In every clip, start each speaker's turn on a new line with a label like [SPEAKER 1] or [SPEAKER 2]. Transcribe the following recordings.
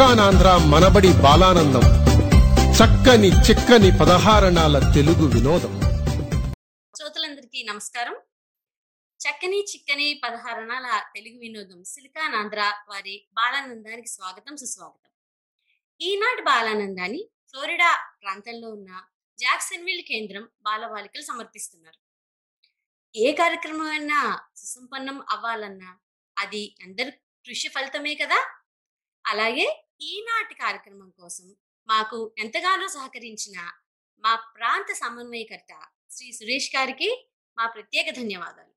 [SPEAKER 1] సిలికానాంధ్ర మనబడి బాలానందం. చక్కని చిక్కని పదహారణాల తెలుగు వినోదం.
[SPEAKER 2] శ్రోతలందరికీ నమస్కారం. చక్కని చిక్కని పదహారణాల తెలుగు వినోదం సిలికానాంధ్ర వారి బాలానందానికి స్వాగతం సుస్వాగతం. ఈనాటి బాలానందాన్ని ఫ్లోరిడా ప్రాంతంలో ఉన్న జాక్సన్విల్ కేంద్రం బాలబాలికలు సమర్పిస్తున్నారు ఏ కార్యక్రమం అయినా సుసంపన్నం అవ్వాలన్నా అది అందరి కృషి ఫలితమే కదా? అలాగే ఈనాటి కార్యక్రమం కోసం మాకు ఎంతగానో సహకరించిన మా ప్రాంత సమన్వయకర్త శ్రీ సురేష్ గారికి మా ప్రత్యేక ధన్యవాదాలు.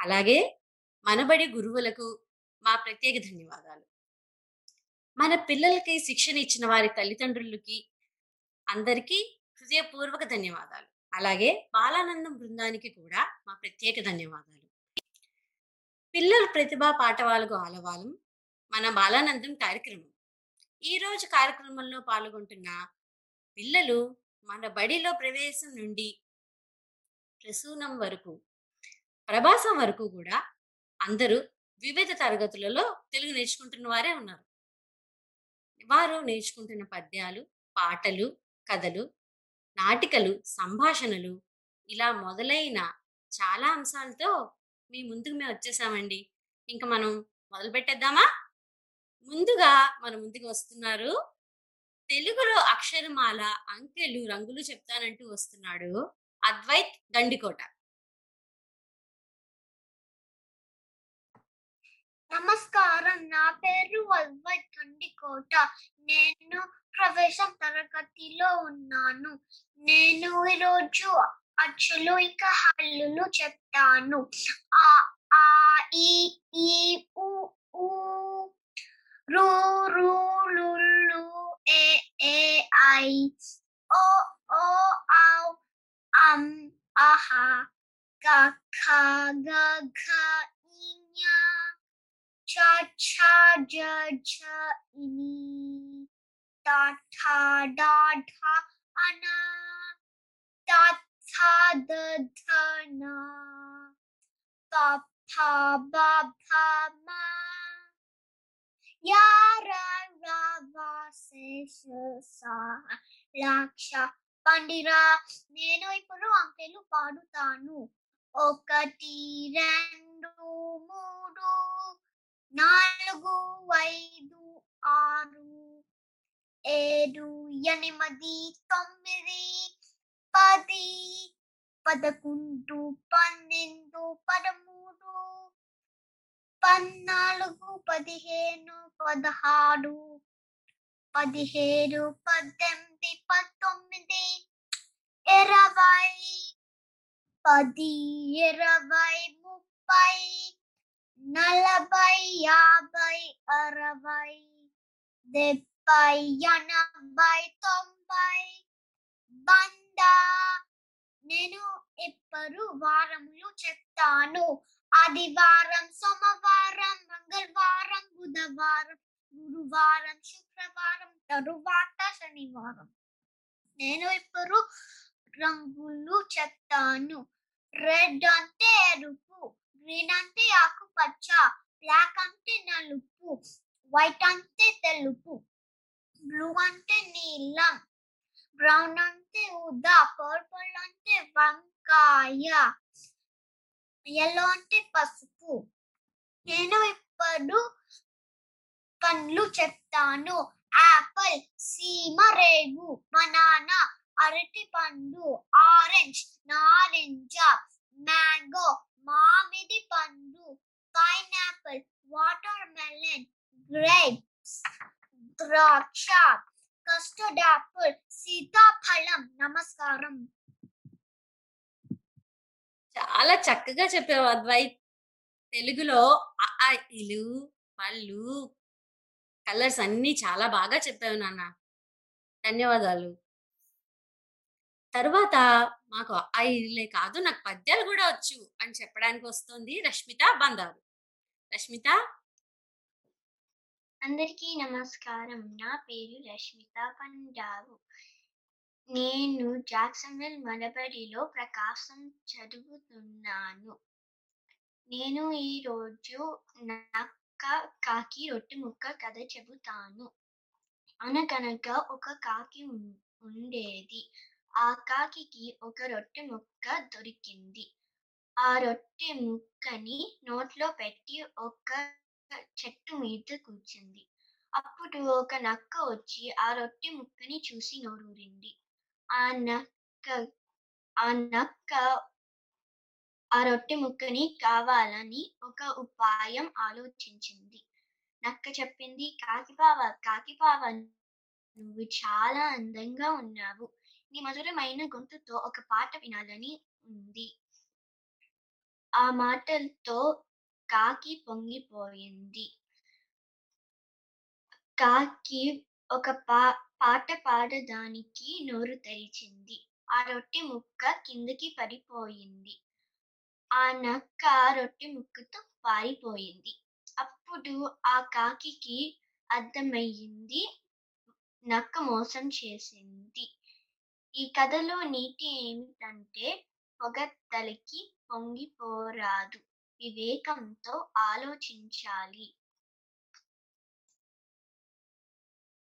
[SPEAKER 2] అలాగే మనబడి గురువులకు మా ప్రత్యేక ధన్యవాదాలు. మన పిల్లలకి శిక్షణ ఇచ్చిన వారి తల్లిదండ్రులకి అందరికీ హృదయపూర్వక ధన్యవాదాలు. అలాగే బాలానందం బృందానికి కూడా మా ప్రత్యేక ధన్యవాదాలు. పిల్లల ప్రతిభా పాఠవాలకు ఆలవాలం మన బాలానందం కార్యక్రమం. ఈ రోజు కార్యక్రమంలో పాల్గొంటున్న పిల్లలు మన బడిలో ప్రవేశం నుండి ప్రసూనం వరకు ప్రభాసం వరకు కూడా అందరూ వివిధ తరగతులలో తెలుగు నేర్చుకుంటున్న వారే ఉన్నారు. వారు నేర్చుకుంటున్న పద్యాలు పాటలు కథలు నాటికలు సంభాషణలు ఇలా మొదలైన చాలా అంశాలతో మీ ముందుకు మేము వచ్చేసామండి. ఇంకా మనం మొదలు పెట్టేద్దామా ముందుగా మన ముందుకు వస్తున్నారు. తెలుగులో అక్షరమాల అంకెలు రంగులు చెప్తానంటూ వస్తున్నాడు అద్వైత్ గండికోట.
[SPEAKER 3] నమస్కారం. నా పేరు అద్వైత్ గండికోట. నేను ప్రవేశం తరగతిలో ఉన్నాను. నేను ఈరోజు అచ్చులు ఇంకా హల్లులు చెప్తాను. ఆ ఆ ఈ ఈ ఉ ఊ ru, ru, lu, lu, e, e, i, o, o, ow, um, aha, ga, ka, ga, ka, inya, cha, cha, ja, cha, ini, da, ta, da, ta, ana, da, ta, da, ta, na, ba, pa, ba, pa, ma, ya ra పండిరా నేను ఇప్పుడు అంకెలు పాడుతాను ఒకటి రెండు మూడు నాలుగు ఐదు ఆరు ఏడు ఎనిమిది తొమ్మిది పది పదకొండు పన్నెండు పదమూడు పద్నాలుగు పదిహేను పదహారు పదిహేడు పద్దెనిమిది పంతొమ్మిది ఇరవై పది ఇరవై ముప్పై నలభై యాభై అరవై డెబ్బై ఎనభై తొంభై వంద. నేను ఇప్పుడు వారములు చెప్తాను. ఆదివారం సోమవారం బుధవారం గురువారం శుక్రవారం తరువాత శనివారం. నేను ఇప్పుడు రంగులు చెప్తాను. రెడ్ అంటే ఎరుపు గ్రీన్ అంటే ఆకుపచ్చ బ్లాక్ అంటే నలుపు వైట్ అంటే తెలుపు బ్లూ అంటే నీలం బ్రౌన్ అంటే ఉదా పర్పుల్ అంటే వంకాయ ఎల్లో అంటే పసుపు. నేను ఇప్పుడు పండ్లు చెప్తాను. యాపిల్ సీమ రేగు బనానా అరటి పండు ఆరెంజ్ నారింజ మ్యాంగో మామిడి పండు పైనాపిల్ వాటర్ మెలన్ గ్రేప్స్ ద్రాక్ష కస్టర్డ్ యాపిల్ సీతాఫలం. నమస్కారం.
[SPEAKER 2] చాలా చక్కగా చెప్పావు అద్వైత్ తెలుగులో అ, ఇలు పళ్ళు కలర్స్ అన్ని చాలా బాగా చెప్పావు నాన్న. ధన్యవాదాలు. తర్వాత మాకు ఆ ఇల్లే కాదు నాకు పద్యాలు కూడా వచ్చు అని చెప్పడానికి వస్తుంది రష్మిత బందారు రష్మిత?
[SPEAKER 3] అందరికీ నమస్కారం. నా పేరు రష్మిత పండారు నేను జాక్సన్విల్ మనబడిలో ప్రకాశం చదువుతున్నాను. నేను ఈరోజు నా
[SPEAKER 4] ఒక కాకి రొట్టె ముక్క కథ చెబుతాను. అనగనగా ఒక కాకి ఉండేది. ఆ కాకికి ఒక రొట్టె ముక్క దొరికింది. ఆ రొట్టె ముక్కని నోట్లో పెట్టి ఒక చెట్టు మీద కూర్చుంది. అప్పుడు ఒక నక్క వచ్చి ఆ రొట్టె ముక్కని చూసి నోరూరింది. ఆ నక్క ఆ నక్క ఆ రొట్టె ముక్కని కావాలని ఒక ఉపాయం ఆలోచించింది. నక్క చెప్పింది కాకిపావ కాకిపావ నువ్వు చాలా అందంగా ఉన్నావు. నీ మధురమైన గొంతుతో ఒక పాట వినాలని ఉంది. ఆ మాటలతో కాకి పొంగిపోయింది. కాకి ఒక పా పాట పాడడానికి నోరు తెరిచింది. ఆ రొట్టె ముక్క కిందకి పడిపోయింది. ఆ నక్క రొట్టె ముక్కతో పారిపోయింది. అప్పుడు ఆ కాకికి అర్థమయ్యింది నక్క మోసం చేసింది. ఈ కథలో నీతి ఏమిటంటే పొగడ్తలకి పొంగిపోరాదు. వివేకంతో ఆలోచించాలి.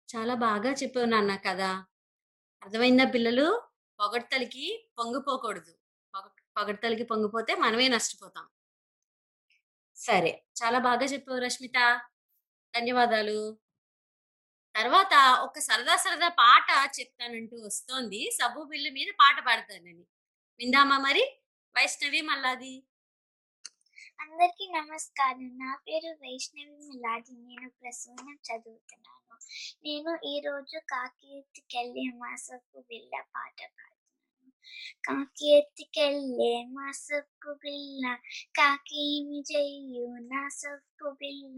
[SPEAKER 2] చాలా బాగా చెప్పావు నాన్న కదా అర్థమైందా పిల్లలు? పొగడ్తలకి పొంగిపోకూడదు. పొగడ్తలకి పొంగిపోతే మనమే నష్టపోతాం. సరే చాలా బాగా చెప్పావు రష్మిత. ధన్యవాదాలు. తర్వాత ఒక సరదా సరదా పాట చెప్తానంటూ వస్తోంది. సబ్బు బిల్లు మీద పాట పాడతానని విందామా మరి? వైష్ణవి మల్లాది.
[SPEAKER 3] అందరికీ నమస్కారం. నా పేరు వైష్ణవి మిలాది నేను ప్రసూనం చదువుతున్నాను. నేను ఈ రోజు కాకి ఎత్తుకెళ్ళి మాసపు బిళ్ళ పాట పాడు కాకి ఎత్తుకెళ్ళే మాసపు బిళ్ళ కాకి ఏమి చెయ్యు నా సప్పు బిల్ల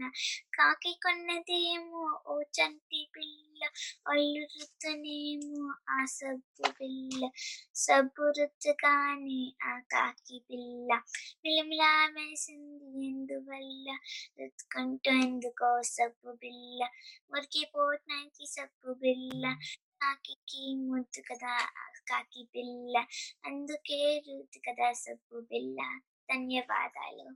[SPEAKER 3] కాకి కొన్నదేమో ఓ చంటి పిల్ల ఒళ్ళు రుద్దనేమో ఆ సబ్బు బిల్ల సబ్బు రుద్దగానే ఆ కాకి పిల్ల మిలమిలా వేసింది ఎందువల్ల రుతుకుంటూ ఎందుకో సబ్బు బిల్ల మురికి పోవటానికి సబ్బు బిళ్ళ కాకి ముద్దు కదా కాకి పిల్ల. అందుకే రుద్దు కదా సబ్బు బిళ్ళ ధన్యవాదాలు.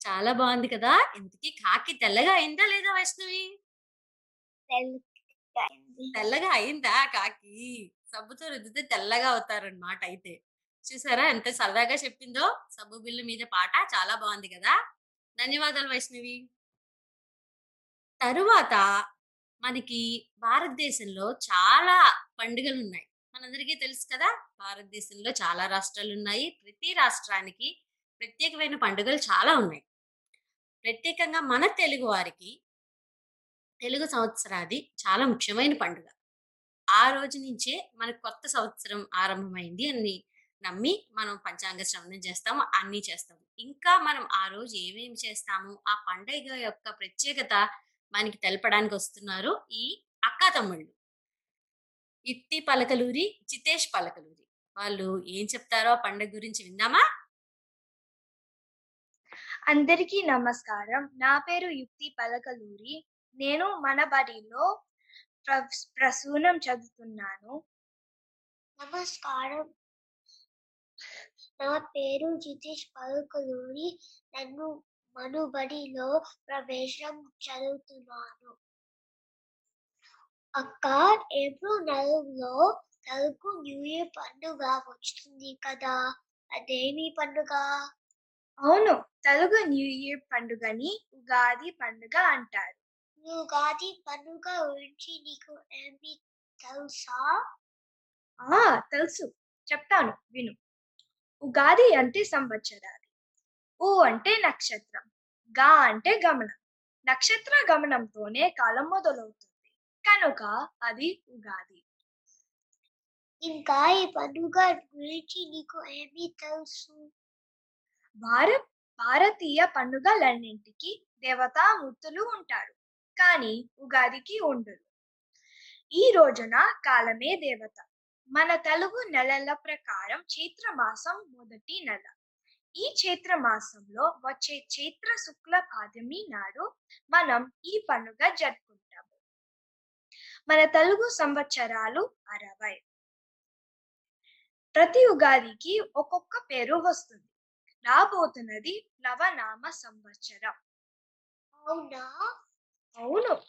[SPEAKER 2] చాలా బాగుంది కదా. ఇంతకీ కాకి తెల్లగా అయిందా లేదా వైష్ణవి. తెల్లగా అయిందా. కాకి? సబ్బుతో రుద్దితే తెల్లగా అవుతారన్నమాట అయితే. చూసారా ఎంత సరదాగా చెప్పిందో? సబ్బు బిల్లు మీద పాట చాలా బాగుంది కదా. ధన్యవాదాలు వైష్ణవి. తరువాత మనకి భారతదేశంలో చాలా పండుగలు ఉన్నాయి మనందరికీ తెలుసు కదా భారతదేశంలో చాలా రాష్ట్రాలు ఉన్నాయి ప్రతి రాష్ట్రానికి ప్రత్యేకమైన పండుగలు చాలా ఉన్నాయి. ప్రత్యేకంగా మన తెలుగు వారికి తెలుగు సంవత్సరాది చాలా ముఖ్యమైన పండుగ. ఆ రోజు నుంచే మనకు కొత్త సంవత్సరం ఆరంభమైంది అని నమ్మి మనం పంచాంగ శ్రవణం చేస్తాము అన్నీ చేస్తాము. ఇంకా మనం ఆ రోజు ఏమేమి చేస్తాము ఆ పండుగ యొక్క ప్రత్యేకత మనకి తెలపడానికి వస్తున్నారు ఈ అక్కా తమ్ముళ్ళు. ఇట్టి పలకలూరి జితేష్ పలకలూరి. వాళ్ళు ఏం చెప్తారో ఆ పండుగ గురించి విందామా
[SPEAKER 5] అందరికీ నమస్కారం. నా పేరు యుక్తి పలకలూరి. నేను మన బడిలో ప్ర- ప్రసూనం చదువుతున్నాను.
[SPEAKER 4] నమస్కారం. నా పేరు జితేష్ పలుకులూరి. నన్ను మనుబడిలో ప్రవేశం చదువుతున్నాను. అక్క ఏప్రిల్ నెలలో తెలుగు న్యూ ఇయర్ పండుగ వస్తుంది కదా? అదేమి పండుగ?
[SPEAKER 5] అవును తెలుగు న్యూ ఇయర్ పండుగని ఉగాది పండుగ అంటారు.
[SPEAKER 4] ఉగాది పండుగ గురించి నీకు ఏమి తెలుసా?
[SPEAKER 5] ఆ తెలుసు. చెప్తాను విను. ఉగాది అంటే సంవత్సరాది. ఊ అంటే నక్షత్రం. గా అంటే గమనం. నక్షత్ర గమనంతోనే కాలం మొదలవుతుంది. కనుక అది ఉగాది.
[SPEAKER 4] ఇంకా ఈ పండుగ గురించి నీకు ఏమి తెలుసు?
[SPEAKER 5] భారత్ భారతీయ పండుగలన్నింటికి దేవతామూర్తులు ఉంటారు. కానీ ఉగాదికి ఉండరు. ఈ రోజున కాలమే దేవత. మన తెలుగు నెలల ప్రకారం చైత్ర మాసం మొదటి నెల. ఈ చైత్ర మాసంలో వచ్చే చైత్ర శుక్ల పాదమి నాడు మనం ఈ పండుగ జరుపుకుంటాము మన తెలుగు సంవత్సరాలు అరవై. ప్రతి ఉగాదికి ఒక్కొక్క పేరు వస్తుంది. రాబోతున్నది నవనామ సంవత్సరం.
[SPEAKER 3] అవునా?
[SPEAKER 5] అవును.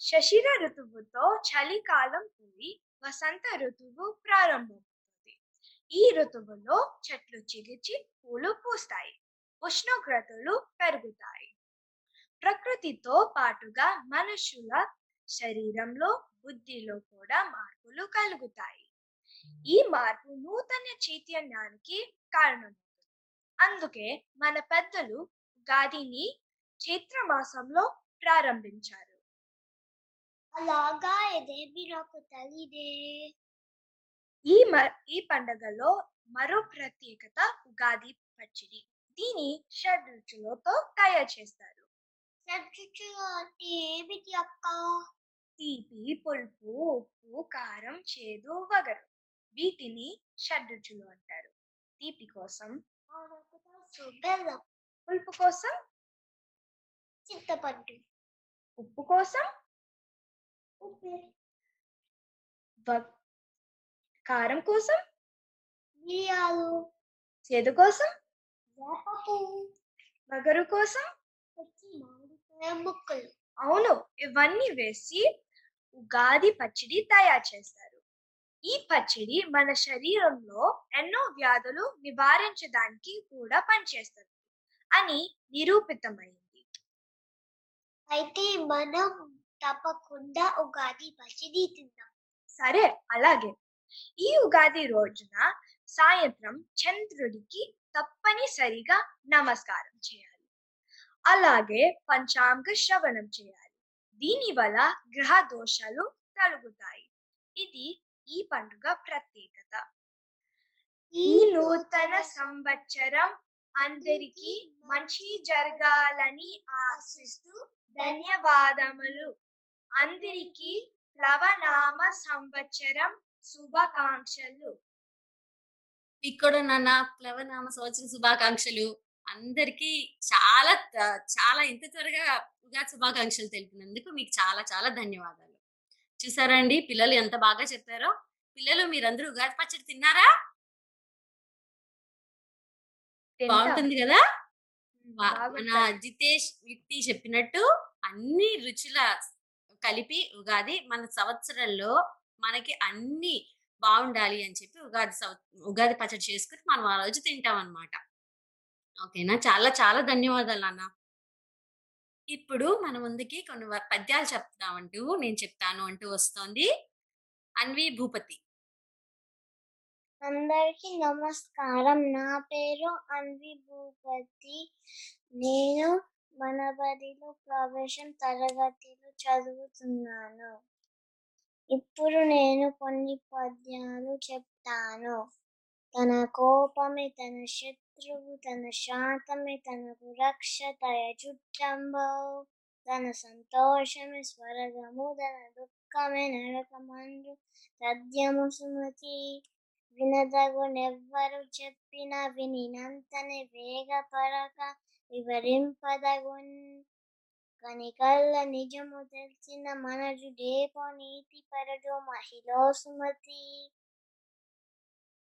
[SPEAKER 5] శశిర ఋతువుతో చలికాలం పోయి వసంత ఋతువు ప్రారంభమవుతుంది. ఈ ఋతువులో చెట్లు చిగిర్చి పూలు పూస్తాయి. ఉష్ణోగ్రతలు పెరుగుతాయి. ప్రకృతితో పాటుగా మనుషుల శరీరంలో బుద్ధిలో కూడా మార్పులు కలుగుతాయి. ఈ మార్పు నూతన చైతన్యానికి కారణమవుతుంది. అందుకే మన పెద్దలు ఉగాదిని చైత్ర మాసంలో ప్రారంభించారు.
[SPEAKER 3] అలాగా? ఇదేమి నాకు తెలీదే
[SPEAKER 5] ఈ ఈ పండగలో మరో ప్రత్యేకత ఉగాది పచ్చడి. దీని షడ్ రుచులతో తయారు చేస్తారు.
[SPEAKER 3] సబ్జెక్టులు అంటే ఏమిటి అక్క?
[SPEAKER 5] తీపి పులుపు ఉప్పు కారం చేదు వగరు. వీటిని షడ్రుచులు అంటారు. తీపి కోసం
[SPEAKER 3] బెల్లం
[SPEAKER 5] పులుపు కోసం
[SPEAKER 3] చింతపండు.
[SPEAKER 5] ఉప్పు కోసం
[SPEAKER 3] ఉప్పు.
[SPEAKER 5] కారం కోసం
[SPEAKER 3] మిరియాలు.
[SPEAKER 5] చేదు కోసం వగరు కోసం
[SPEAKER 3] పచ్చి మామిడికాయ ముక్కలు.
[SPEAKER 5] అవును ఇవన్నీ వేసి ఉగాది పచ్చడి తయారు చేస్తారు. ఈ పచ్చడి మన శరీరంలో ఎన్నో వ్యాధులు నివారించడానికి కూడా పనిచేస్తుంది అని నిరూపితమైంది.
[SPEAKER 3] అయితే మనం తప్పకుండా ఉగాది పచ్చడి తిందాం.
[SPEAKER 5] సరే అలాగే. ఈ ఉగాది రోజున సాయంత్రం చంద్రుడికి తప్పనిసరిగా నమస్కారం చేయాలి. అలాగే పంచాంగ శ్రవణం చేయాలి. దీనివల్ల గ్రహ దోషాలు తొలగుతాయి. ఇది ఈ పండుగ ప్రత్యేకత. ఈ నూతన సంవత్సరం అందరికీ మంచి జరగాలని ఆశిస్తూ ధన్యవాదములు. అందరికీ ప్లవనామ సంవత్సరం శుభాకాంక్షలు.
[SPEAKER 2] ఇక్కడ నాన్న ప్లవనామ సంవత్సర శుభాకాంక్షలు. అందరికీ చాలా చాలా ఇంత త్వరగా ఉగాది శుభాకాంక్షలు తెలిపినందుకు మీకు చాలా చాలా ధన్యవాదాలు. చూసారా అండి? పిల్లలు ఎంత బాగా చెప్పారో. పిల్లలు మీరందరూ ఉగాది పచ్చడి తిన్నారా? బాగుంటుంది కదా? మన. జితేష్ యుక్తి చెప్పినట్టు అన్ని రుచుల కలిపి ఉగాది మన సంవత్సరంలో మనకి అన్ని బాగుండాలి అని చెప్పి ఉగాది ఉగాది పచ్చడి చేసుకుని మనం ఆ రోజు తింటాం అన్నమాట ఓకేనా? చాలా చాలా ధన్యవాదాలు అన్న ఇప్పుడు మన ముందుకి కొన్ని వ- పద్యాలు చెప్తామంటూ నేను చెప్తాను అంటూ వస్తోంది అన్వి భూపతి.
[SPEAKER 3] అందరికీ నమస్కారం. నా పేరు అన్వి భూపతి. నేను మన బడిలో ప్రవేశం తరగతిలో చదువుతున్నాను. ఇప్పుడు నేను కొన్ని పద్యాలు చెప్తాను. తన కోపమే తన శత్రువు తన శాంతమే తనకు రక్ష తయ చుట్టంబో తన సంతోషమే స్వరగము తన దుఃఖమే నరకమందు సద్యము సుమతి వినదగునెవ్వరు చెప్పిన వినినంతనే వేగపరక వివరింపదగున్ కనికల్ల నిజము తెలిసిన మనజుడేపో నీతి పరడు మహిళ సుమతి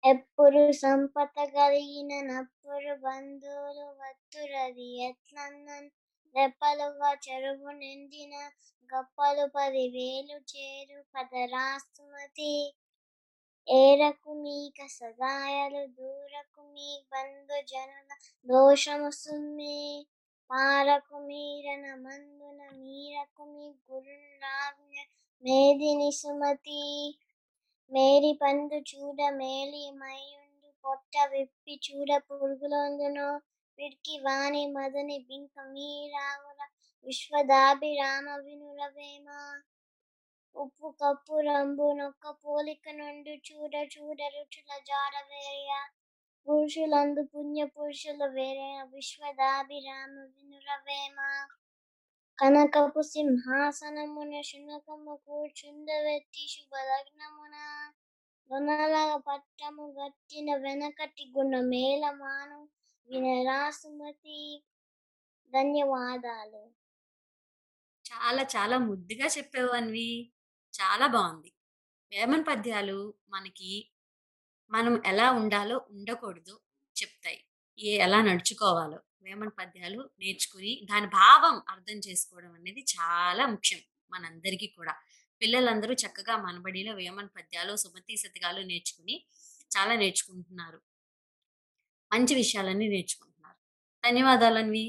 [SPEAKER 3] ఎప్పుడు సంపద కలిగిన నప్పుడు బంధువులు వత్తురది. ఎట్లన్న రెప్పలుగా చెరువు నిండిన గప్పలు పదివేలు చేరు పదరాస్తుమతి ఏరకు మీక సదాయలు దూరకు మీ బంధు జనుల దోషము సుమ్మి. పారకు మీరన మందున మీరకు మీ గురునాజ్ఞ మేదిని సుమతి. మేరి పండు చూడ మేలి మైయుండు పొట్ట విప్పి చూడ పురుగులొందును విడికి వాణి మదని బింక మీరావుల విశ్వదాభిరామ వినురవేమ ఉప్పు కప్పు రంబు నొక్క పోలిక నుండి చూడ చూడ రుచుల జాడ వేయ. పురుషులందు పుణ్య పురుషులు వేరే విశ్వదాభిరామ వినురవేమ కనకపు సింహాసనమున శునకము కూర్చుండవెత్తి శుభలగ్నమున దొనల పట్టము గట్టిన వెనకటి గుణ మేళమాను వినరాసుమతి ధన్యవాదాలు
[SPEAKER 2] చాలా చాలా ముద్దుగా చెప్పావు అన్వి చాలా బాగుంది వేమన పద్యాలు మనకి మనం ఎలా ఉండాలో ఉండకూడదు చెప్తాయి ఏ ఎలా నడుచుకోవాలో వేమన పద్యాలు నేర్చుకుని దాని భావం అర్థం చేసుకోవడం అనేది చాలా ముఖ్యం మనందరికీ కూడా. పిల్లలందరూ చక్కగా మనబడిలో వేమన పద్యాలు సుమతి శతకాలు నేర్చుకుని చాలా నేర్చుకుంటున్నారు. మంచి విషయాలన్నీ నేర్చుకుంటున్నారు. ధన్యవాదాలన్వి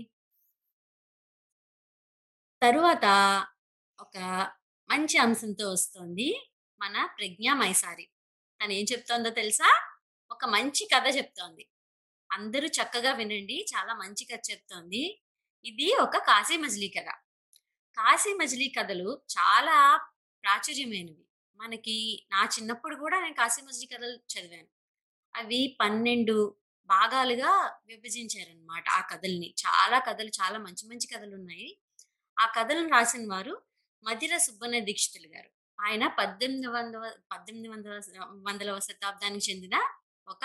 [SPEAKER 2] తరువాత ఒక మంచి అంశంతో వస్తుంది మన ప్రజ్ఞ మైసారి. తను ఏం చెప్తోందో తెలుసా? ఒక మంచి కథ చెప్తోంది. అందరూ చక్కగా వినండి. చాలా మంచి కథ చెప్తోంది. ఇది ఒక కాశీ మజిలీ కథ. కాశీ మజిలీ కథలు చాలా ప్రాచుర్యమైనవి. మనకి నా చిన్నప్పుడు కూడా నేను కాశీ మజిలీ కథలు చదివాను. అవి పన్నెండు భాగాలుగా విభజించారనమాట ఆ కథల్ని. చాలా కథలు చాలా మంచి మంచి కథలు ఉన్నాయి ఆ కథలను రాసిన వారు మధిర సుబ్బన్న దీక్షితులు గారు. ఆయన పద్దెనిమిది వందల పద్దెనిమిది వందల వందలవ శతాబ్దానికి చెందిన ఒక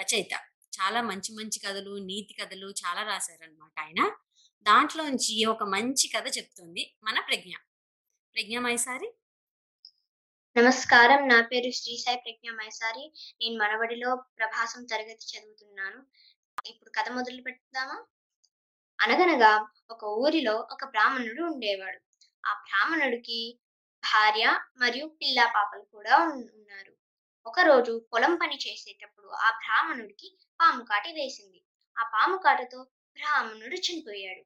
[SPEAKER 2] రచయిత. చాలా మంచి మంచి కథలు నీతి కథలు చాలా రాశారనమాట ఆయన. దాంట్లోంచి ఒక మంచి కథ చెప్తుంది మన ప్రజ్ఞ. ప్రజ్ఞ మైసారి.
[SPEAKER 6] నమస్కారం. నా పేరు శ్రీ సాయి ప్రజ్ఞ మైసారి. నేను మనబడిలో ప్రభాసం తరగతి చదువుతున్నాను. ఇప్పుడు కథ మొదలు పెడదామా? అనగనగా ఒక ఊరిలో ఒక బ్రాహ్మణుడు ఉండేవాడు. ఆ బ్రాహ్మణుడికి భార్య మరియు పిల్ల పాపలు కూడా ఉన్నారు. ఒకరోజు పొలం పని చేసేటప్పుడు ఆ బ్రాహ్మణుడికి పాము కాటి వేసింది. ఆ పాము కాటుతో బ్రాహ్మణుడు చనిపోయాడు.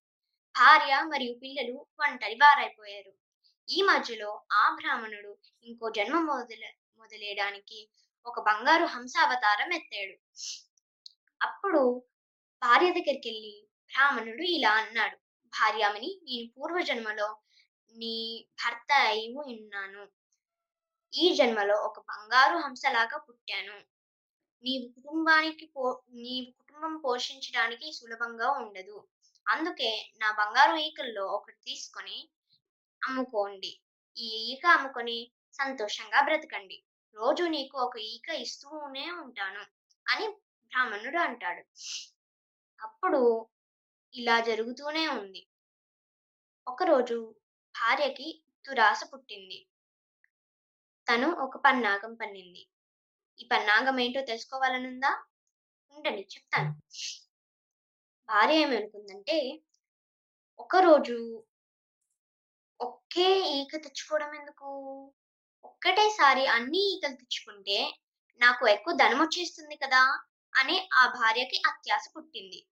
[SPEAKER 6] భార్య మరియు పిల్లలు ఒంటరి వారైపోయారు. ఈ మధ్యలో ఆ బ్రాహ్మణుడు ఇంకో జన్మ మొదల మొదలేయడానికి ఒక బంగారు హంస అవతారం ఎత్తాడు. అప్పుడు భార్య దగ్గరికి వెళ్ళి బ్రాహ్మణుడు ఇలా అన్నాడు భార్యామని నేను పూర్వజన్మలో నీ భర్త అయి ఉన్నాను. ఈ జన్మలో ఒక బంగారు హంసలాగా పుట్టాను. నీ కుటుంబానికి పో నీ కుటుంబం పోషించడానికి సులభంగా ఉండదు. అందుకే నా బంగారు ఈకల్లో ఒకటి తీసుకొని అమ్ముకోండి. ఈ ఈక అమ్ముకొని సంతోషంగా బ్రతకండి. రోజు నీకు ఒక ఈక ఇస్తూనే ఉంటాను అని బ్రాహ్మణుడు అంటాడు. అప్పుడు ఇలా జరుగుతూనే ఉంది. ఒకరోజు భార్యకి దురాశ పుట్టింది. తను ఒక పన్నాగం పన్నింది. ఈ పన్నాగం ఏంటో తెలుసుకోవాలనుందా? ఉండండి చెప్తాను. భార్య ఏమనుకుందంటే ఒకరోజు ఒకే ఈక తెచ్చుకోవడం ఎందుకు? ఒక్కటేసారి అన్ని ఈకలు తెచ్చుకుంటే నాకు ఎక్కువ ధనం వచ్చేస్తుంది కదా అని ఆ భార్యకి అత్యాశ పుట్టింది.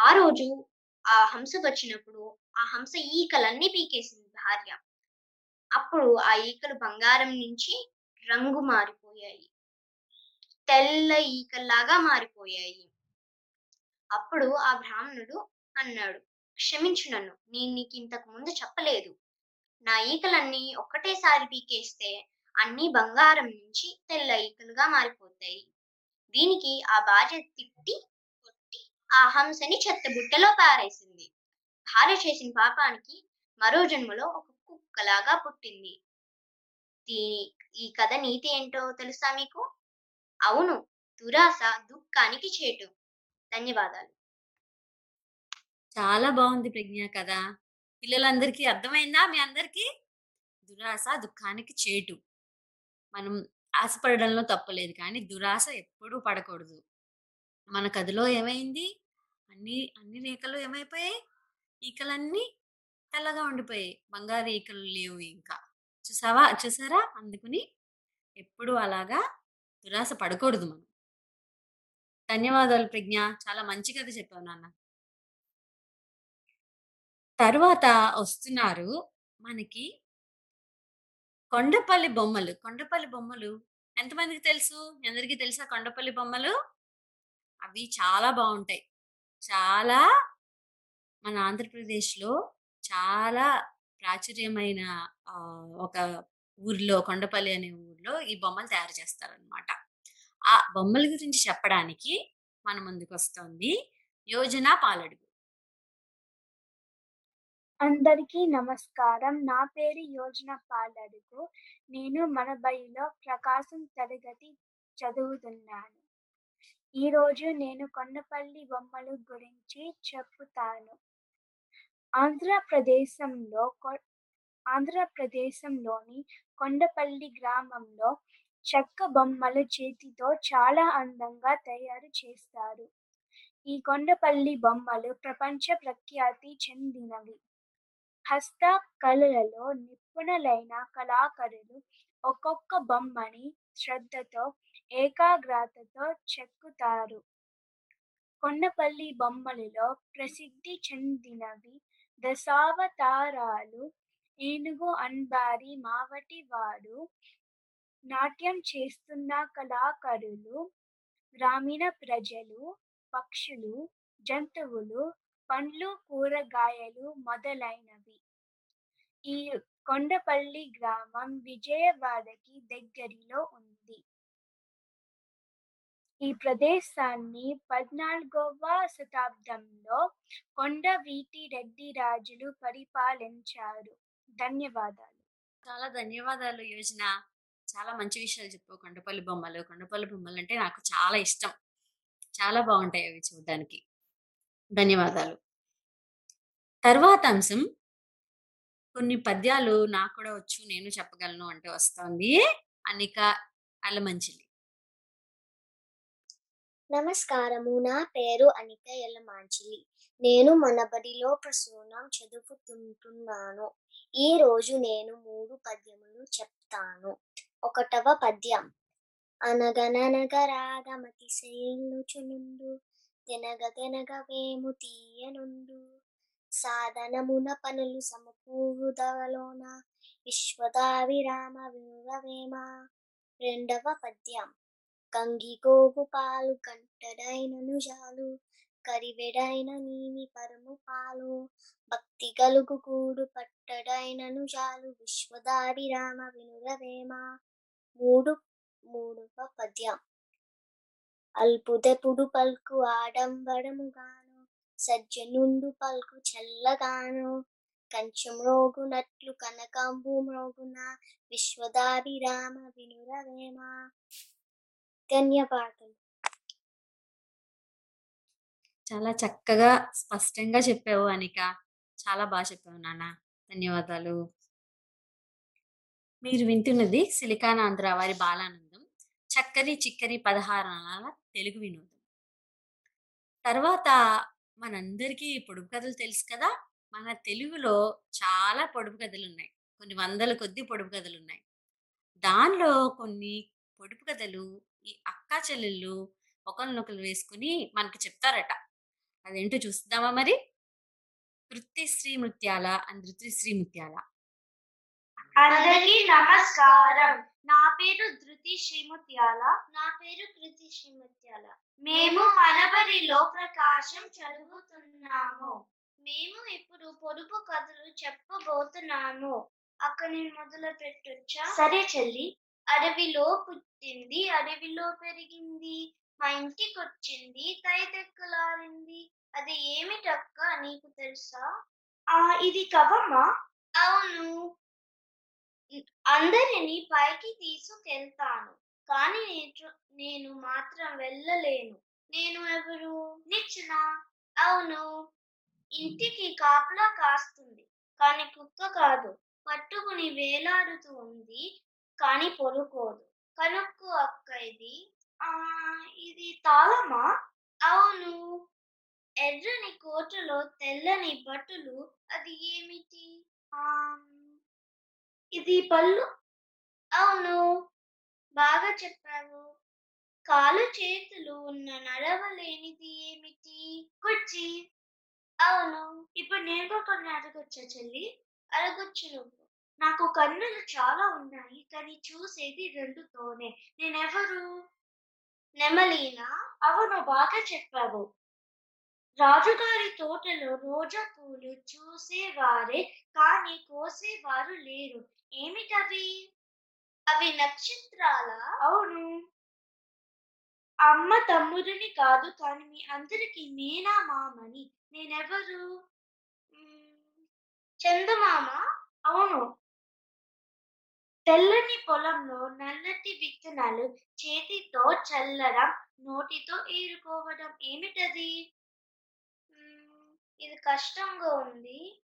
[SPEAKER 6] ఆ రోజు ఆ హంస వచ్చినప్పుడు ఆ హంస ఈకలన్నీ పీకేసింది భార్య. అప్పుడు ఆ ఈకలు బంగారం నుంచి రంగు మారిపోయాయి. తెల్ల ఈకల్లాగా మారిపోయాయి. అప్పుడు ఆ బ్రాహ్మణుడు అన్నాడు క్షమించు నన్ను నేను నీకు ఇంతకు ముందు చెప్పలేదు. నా ఈకలన్నీ ఒక్కటేసారి పీకేస్తే అన్ని బంగారం నుంచి తెల్ల ఈకలుగా మారిపోతాయి. దీనికి ఆ భార్య తిట్టి కొట్టి ఆ హంసని చెత్తబుట్టలో పారేసింది. భార్య చేసిన పాపానికి మరో జన్మలో ఒక కుక్కలాగా పుట్టింది. దీని ఈ కథ నీతి ఏంటో తెలుసా మీకు? అవును దురాశ దుఃఖానికి చేటు. ధన్యవాదాలు.
[SPEAKER 2] చాలా బాగుంది ప్రజ్ఞ కదా పిల్లలందరికీ అర్థమైందా? మీ అందరికీ? దురాశ దుఃఖానికి చేటు. మనం ఆశపడడంలో తప్పలేదు కానీ దురాశ ఎప్పుడూ పడకూడదు. మన కథలో ఏమైంది? అన్ని అన్ని రేఖలు ఏమైపోయాయి? ఈకలన్నీ తెల్లగా ఉండిపోయాయి. బంగారు ఈకలు లేవు ఇంకా. చూసావా? చూసారా? అందుకుని ఎప్పుడు అలాగా దురాశ పడకూడదు మనం. ధన్యవాదాలు ప్రజ్ఞ. చాలా మంచి కథ చెప్పావు నాన్న. తర్వాత వస్తున్నారు మనకి కొండపల్లి బొమ్మలు. కొండపల్లి బొమ్మలు ఎంతమందికి తెలుసు? అందరికీ తెలుసా కొండపల్లి బొమ్మలు? అవి చాలా బాగుంటాయి చాలా మన ఆంధ్రప్రదేశ్లో చాలా ప్రాచుర్యమైన ఆ, ఒక ఊర్లో కొండపల్లి అనే ఊర్లో ఈ బొమ్మలు తయారు చేస్తారనమాట ఆ బొమ్మల గురించి చెప్పడానికి మన ముందుకు వస్తుంది యోజన పాలడుగు.
[SPEAKER 5] అందరికీ నమస్కారం. నా పేరు యోజన పాలడుగు. నేను మన బయలో ప్రకాశం తరగతి చదువుతున్నాను. ఈరోజు నేను కొండపల్లి బొమ్మల గురించి చెప్పుతాను. ఆంధ్రప్రదేశంలో కొ- ఆంధ్రప్రదేశంలోని కొండపల్లి గ్రామంలో చెక్క బొమ్మలు చేతితో చాలా అందంగా తయారు చేస్తారు.
[SPEAKER 7] ఈ కొండపల్లి బొమ్మలు ప్రపంచ ప్రఖ్యాతి చెందినవి. హస్త కళలలో నిపుణులైన కళాకారులు ఒక్కొక్క బొమ్మని శ్రద్ధతో ఏకాగ్రతతో చెక్కుతారు. కొండపల్లి బొమ్మలలో ప్రసిద్ధి చెందినవి దశావతారాలు ఏనుగు అన్బారి మావటి వాడు నాట్యం చేస్తున్న కళాకారులు గ్రామీణ ప్రజలు పక్షులు జంతువులు పండ్లు కూరగాయలు మొదలైనవి. ఈ కొండపల్లి గ్రామం విజయవాడకి దగ్గరలో ఉంది. ఈ ప్రదేశాన్ని పద్నాలుగవ శతాబ్దంలో కొండవీటి రెడ్డి రాజులు పరిపాలించారు. ధన్యవాదాలు.
[SPEAKER 2] చాలా ధన్యవాదాలు యోజన. చాలా మంచి విషయాలు చెప్పు కొండపల్లి బొమ్మలు. కొండపల్లి బొమ్మలు అంటే నాకు చాలా ఇష్టం. చాలా బాగుంటాయి అవి చూడడానికి. ధన్యవాదాలు. తర్వాత అంశం కొన్ని పద్యాలు నాకు కూడా వచ్చు నేను చెప్పగలను అంటే వస్తోంది. అనిక అలమంచిలి.
[SPEAKER 3] నమస్కారము. నా పేరు అనిత ఎలమాంచిలి నేను మన బడిలో ప్రసూనం చదువుతుంటున్నాను. ఈ రోజు నేను మూడు పద్యములు చెప్తాను. ఒకటవ పద్యం. అనగననగ రాగమతి శైలుచునుండు తినగ తినగ వేము తీయనుండు. సాధనమున పనులు సమకూరుదలోన. విశ్వదావిరామ వినురవేమ రెండవ పద్యం. కంగి గోగు పాలు కంటడైనను జాలు కరివెడైన నీవి పరము పాలు భక్తి గలుగు కూడు పట్టడైనను జాలు విశ్వదారి రామ వినురవేమ మూడు మూడవ పద్యం. అల్పుదెపుడు పల్కు ఆడంబరముగాను సజ్జనుండు పల్కు చల్లగాను కంచం రోగునట్లు కనకంబు మ్రోగున విశ్వదాభిరామ వినురవేమ ధన్యవాదాలు
[SPEAKER 2] చాలా చక్కగా స్పష్టంగా చెప్పావు అనిక. చాలా బాగా చెప్పావు నాన్న. ధన్యవాదాలు. మీరు వింటున్నది సిలికానాంధ్ర వారి బాలానందం. చక్కని చిక్కని పదహారాల తెలుగు వినోదం. తర్వాత మనందరికీ పొడుపు కథలు తెలుసు కదా? మన తెలుగులో చాలా పొడుపు కథలు ఉన్నాయి కొన్ని వందల కొద్ది పొడుపు కథలు ఉన్నాయి దానిలో కొన్ని పొడుపు కథలు ఈ అక్కా చెల్లెళ్ళు ఒకరినొకరు వేసుకుని మనకు చెప్తారట. అదేంటో చూస్తామా మరి? వృత్తిశ్రీ ముత్యాల అండ్ ధృతిశ్రీ ముత్యాల
[SPEAKER 7] అందరికీ నమస్కారం. నా పేరు ధృతి శ్రీముత్యాల.
[SPEAKER 3] నా పేరు కృతి శ్రీమత్యాల.
[SPEAKER 7] మేము మనబడిలో ప్రకాశం చదువుతున్నాము.
[SPEAKER 3] మేము ఇప్పుడు పొడుపు కథలు చెప్పబోతున్నాము. అక్కడ నేను మొదలు పెట్టొచ్చా
[SPEAKER 7] సరే చెల్లి.
[SPEAKER 3] అడవిలో పుట్టింది అడవిలో పెరిగింది మా ఇంటికి వచ్చింది తైతెక్కలారింది అది ఏమిటక్క నీకు తెలుసా?
[SPEAKER 7] ఆ ఇది కవమ్మా
[SPEAKER 3] అవును. అందరిని పైకి తీసుకెళ్తాను కానీ నేను నేను మాత్రం వెళ్ళలేను. నేను ఎవరు? నిచ్చిన. అవును. ఇంటికి కాపలా కాస్తుంది కానీ కుక్క కాదు. పట్టుకుని వేలాడుతూ ఉంది కానీ పొడుకోదు కనుక్కు అక్క ఇది.
[SPEAKER 7] ఆ ఇది తాళమా?
[SPEAKER 3] అవును. ఎర్రని కోటలో తెల్లని బట్టలు అది ఏమిటి?
[SPEAKER 7] ఆ ఇది పళ్ళు?
[SPEAKER 3] అవును. బాగా చెప్పావు. కాలు చేతులు ఉన్న నడవలేనిది ఏమిటి?
[SPEAKER 7] కుర్చీ.
[SPEAKER 3] అవును.
[SPEAKER 7] ఇప్పుడు నేను కూడా కొన్ని అడగొచ్చా చెల్లి?
[SPEAKER 3] అడగొచ్చు నువ్వు
[SPEAKER 7] నాకు కన్నులు చాలా ఉన్నాయి కానీ చూసేది రెండుతోనే నేనెవరు?
[SPEAKER 3] నెమలీనా?
[SPEAKER 7] అవును బాగా చెప్పావు. రాజుగారి తోటలో రోజా పూలు చూసేవారే కానీ కోసేవారు లేరు. ఏమిటవి?
[SPEAKER 3] అవి నక్షత్రాల?
[SPEAKER 7] అవును. అమ్మ తమ్ముడిని కాదు కానీ మీ అందరికి నేనా మామని. నేనెవరు?
[SPEAKER 3] చందమామ?
[SPEAKER 7] అవును. తెల్లని పొలంలో నల్లటి విత్తనాలు చేతితో చల్లడం నోటితో ఏరుకోవడం ఏమిటది?
[SPEAKER 3] ఇది కష్టంగా ఉంది.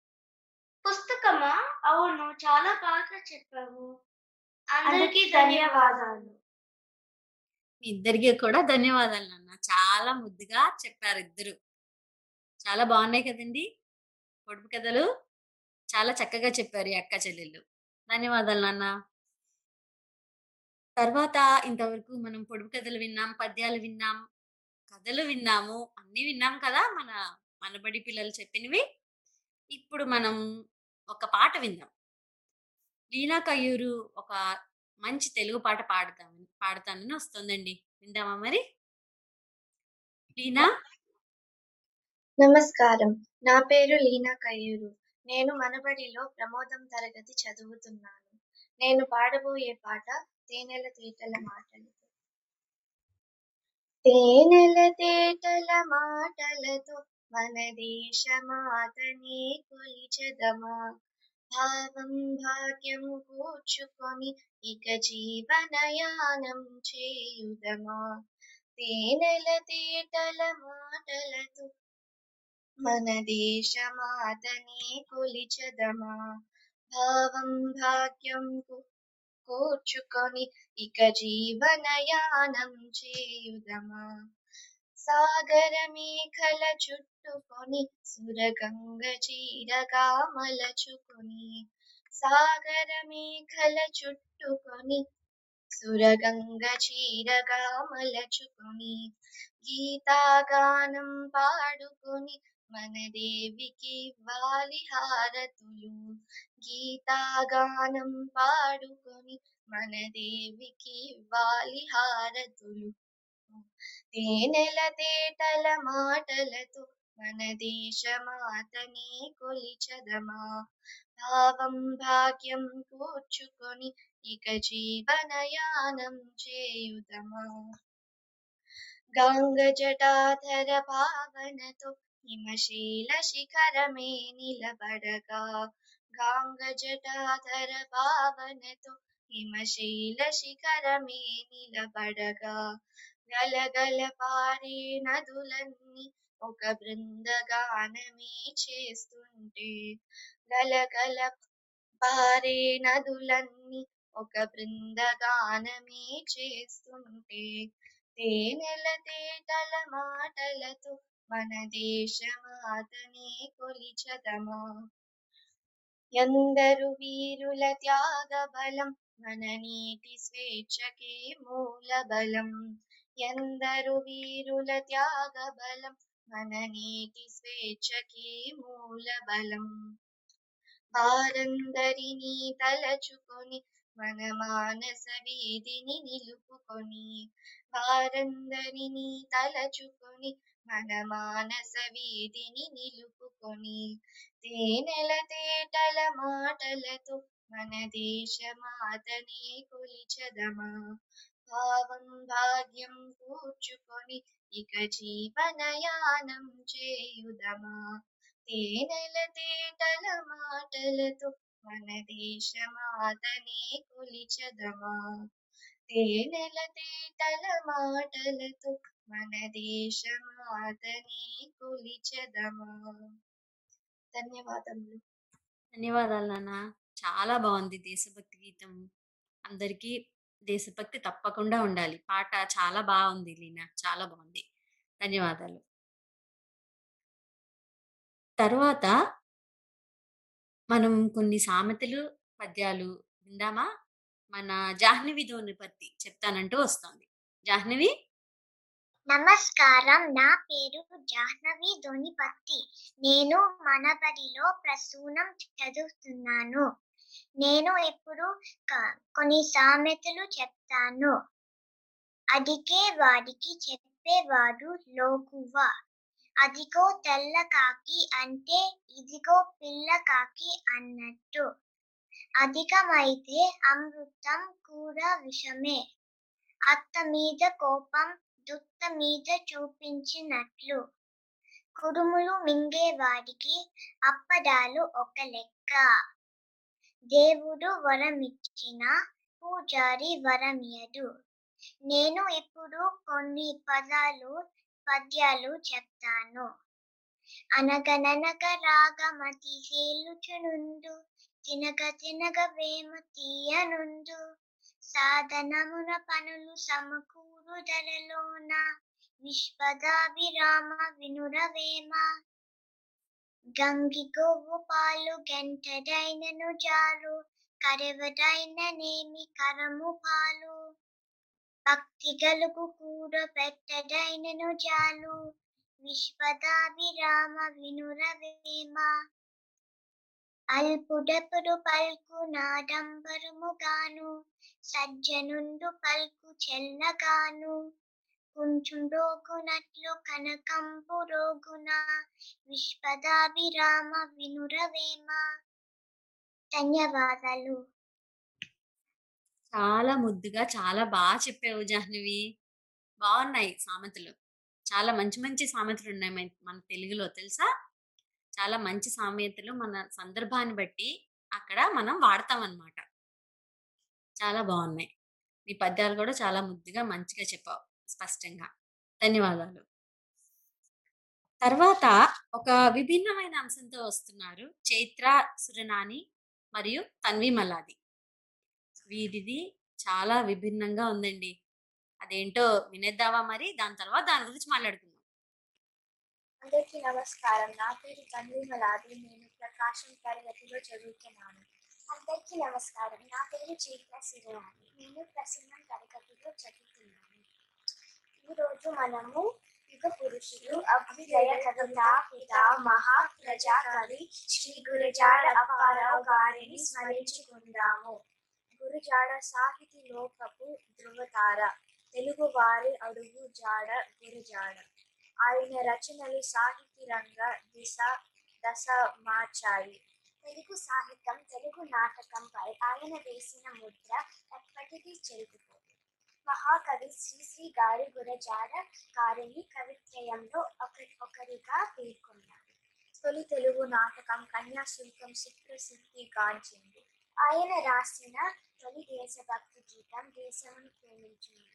[SPEAKER 7] పుస్తకమా? అవును చాలా బాగా చెప్పావు.
[SPEAKER 3] అందరికీ
[SPEAKER 7] అందరికీ ధన్యవాదాలు.
[SPEAKER 2] మీ ఇద్దరికి కూడా ధన్యవాదాలు నాన్న. చాలా ముద్దుగా చెప్పారు ఇద్దరు. చాలా బాగున్నాయి కదండి పొడుపు కథలు. చాలా చక్కగా చెప్పారు ఈ అక్క చెల్లెళ్ళు. ధన్యవాదాలు నాన్న. తర్వాత ఇంతవరకు మనం పొడుపు కథలు విన్నాం పద్యాలు విన్నాం కథలు విన్నాము అన్ని విన్నాం కదా మన మనబడి పిల్లలు చెప్పినవి. ఇప్పుడు మనం ఒక పాట విందాం. లీలా కయ్యూరు ఒక మంచి తెలుగు పాట పాడతాను పాడతానని వస్తుందండి. విందామా మరి? లీనా?
[SPEAKER 8] నమస్కారం. నా పేరు లీనా కయ్యూరు నేను మనబడిలో ప్రమోదం తరగతి చదువుతున్నాను. నేను పాడబోయే పాట తేనెల తేటల మాటలతో. తేనెల తేటల మాటలతో మన దేశ దేశమాతని కొలిచదమా? భావం భాగ్యం కూర్చుకొని ఇక జీవనయానం చేయుదమా? తేనెల తేటల మాటలతో మన దేశ దేశమాతని కొలిచదమా? భావం భాగ్యం కూ కూర్చుకొని ఇక జీవనయానం చేయుదమా? సాగర మేఖల చుట్టుకొని సురగంగ చీరగా మలచుకొని సాగర మేఖల చుట్టుకొని సురగంగ చీరగా మలచుకొని గీతాగానం పాడుకొని మన దేవికి వాలి హారతులు గీతాగానం పాడుకొని మన దేవికి వాలి హారతులు తేనెల తేటల మాటలతో మన దేశమాతని కొలిచదమా? భావం భాగ్యం కూర్చుకొని ఇక జీవనయానం చేయుదమా? గంగ జటాధర భావనతో హిమశీల శిఖరమే నిలబడగా. గాంగజటాధర భావనతో హిమశీల శిఖరమే నిలబడగా. గలగల పారే నదులన్నీ ఒక బృందగానమే చేస్తుంటే. గలగల పారే నదులన్నీ ఒక బృందగానమే చేస్తుంటే. తేనెల తేటల మాటలతో మన దేశమాతనే కొలిచదమా? ఎందరు వీరుల త్యాగ బలం మన నీటి స్వేచ్ఛకే మూల బలం. ఎందరు వీరుల త్యాగ బలం మన నీటి స్వేచ్ఛకే మూల బలం. వారందరినీ తలచుకొని మన మానస వీధిని నిలుపుకొని వారందరినీ తలచుకొని మన మానస వీధిని నిలుపుకొని తేనెల తేటల మాటలతో మన దేశమాతనే కొలిచదమా భావం భాగ్యం కూర్చుకొని ఇక జీవనయానం చేయుదమా తేనెల తేటల మాటలతో మన దేశమాతనే కొలిచదమా తేనెల తేటల మాటలతో మన దేశమాతనే కొలిచదమా ధన్యవాదములు.
[SPEAKER 2] ధన్యవాదాలు నాన్న. చాలా బాగుంది దేశభక్తి గీతం. అందరికీ దేశభక్తి తప్పకుండా ఉండాలి. పాట చాలా బాగుంది లీనా. చాలా బాగుంది. ధన్యవాదాలు. తర్వాత మనం కొన్ని సామెతలు పద్యాలు విందామా? మన జాహ్నవి ధోనిపత్తి చెప్తానంటూ వస్తోంది. జాహ్నవి?
[SPEAKER 3] నమస్కారం. నా పేరు జాహ్నవి ధోనిపత్తి. నేను మనబడిలో ప్రసూనం చదువుతున్నాను. నేను ఇప్పుడు కొన్ని సామెతలు చెప్తాను. అడిగే వాడికి చెప్పేవాడు లోకువ. అదిగో తెల్ల కాకి అంటే ఇదిగో పిల్ల కాకి అన్నట్టు. అధికమైతే అమృతం కూడా విషమే. అత్త మీద కోపం దుత్త మీద చూపించినట్లు. కుడుములు మింగేవాడికి అప్పడాలు ఒక లెక్క. దేవుడు వరమిచ్చిన పూజారి వరమియదు. నేను ఇప్పుడు కొన్ని పదాలు పద్యాలు చెప్తాను. అనగననగ రాగమతి సేలుచునుండు తినగ తినగ వేమ తీయనుండు సాధనమున పనులు సమకూరు ధరలోన విశ్వదాభిరామ వినురవేమ. గంగి గోవు పాలు గంటడైనను జాలు కరెవడైననేమి కరము పాలు. భక్తి గలుగు కూర పెట్టడైనను జాలు విశ్వదాభిరామ వినురవేమ. అల్పుడపుడు పల్కు నాడంబరముగాను సజ్జనుండు పల్కు చెల్లగాను కొంచెం రోగునట్లు కనకంపు రోగున విశ్వదాభిరామ వినురవేమ ధన్యవాదాలు.
[SPEAKER 2] చాలా ముద్దుగా చాలా బాగా చెప్పావు జాహ్నవి. బాగున్నాయి సామెతలు. చాలా మంచి మంచి సామెతలు ఉన్నాయి మన తెలుగులో తెలుసా? చాలా మంచి సామెతలు మన సందర్భాన్ని బట్టి అక్కడ మనం వాడతాం అన్నమాట చాలా బాగున్నాయి. నీ పద్యాలు కూడా చాలా ముద్దుగా మంచిగా చెప్పావు స్పష్టంగా. ధన్యవాదాలు. తర్వాత ఒక విభిన్నమైన అంశంతో వస్తున్నారు. చైత్ర సురనాని మరియు తన్వి మలాది వీరిది చాలా విభిన్నంగా ఉందండి. అదేంటో వినేద్దావా మరి? దాని తర్వాత దాని గురించి మాట్లాడుకుందాం.
[SPEAKER 9] అందరికీ నమస్కారం. నా పేరు తన్విమలాది నేను ప్రకాశం తరగతిలో చదువుతున్నాను. అందరికీ నమస్కారం. నా పేరు చీట్ల సిరవాణి నేను ప్రసన్నం తరగతిలో చదువుతున్నాను. ఈరోజు మనము యుగ పురుషులు అభ్యుదయ కవిత పిత మహా ప్రజా శ్రీ గురజాడ అప్పారావు గారిని స్మరించుకుందాము. గురుజాడ సాహితీ లోకపు ధృవతార తెలుగు వారి అడుగు జాడ గురుజాడ. ఆయన రచనలు సాహితీ రంగ దిశ దశ మార్చాయి తెలుగు సాహిత్యం తెలుగు నాటకంపై ఆయన వేసిన ముద్ర ఎప్పటికీ చెరిగిపోదు. మహాకవి శ్రీశ్రీ గారి గురజాడ గారిని కవిత్రయంలో ఒక ఒకరిగా పేర్కొన్నారు తొలి తెలుగు నాటకం కన్యాశుల్కం సుప్రసిద్ధి గాంచింది. ఆయన రాసిన తొలి దేశభక్తి గీతం దేశమును ప్రేమించింది.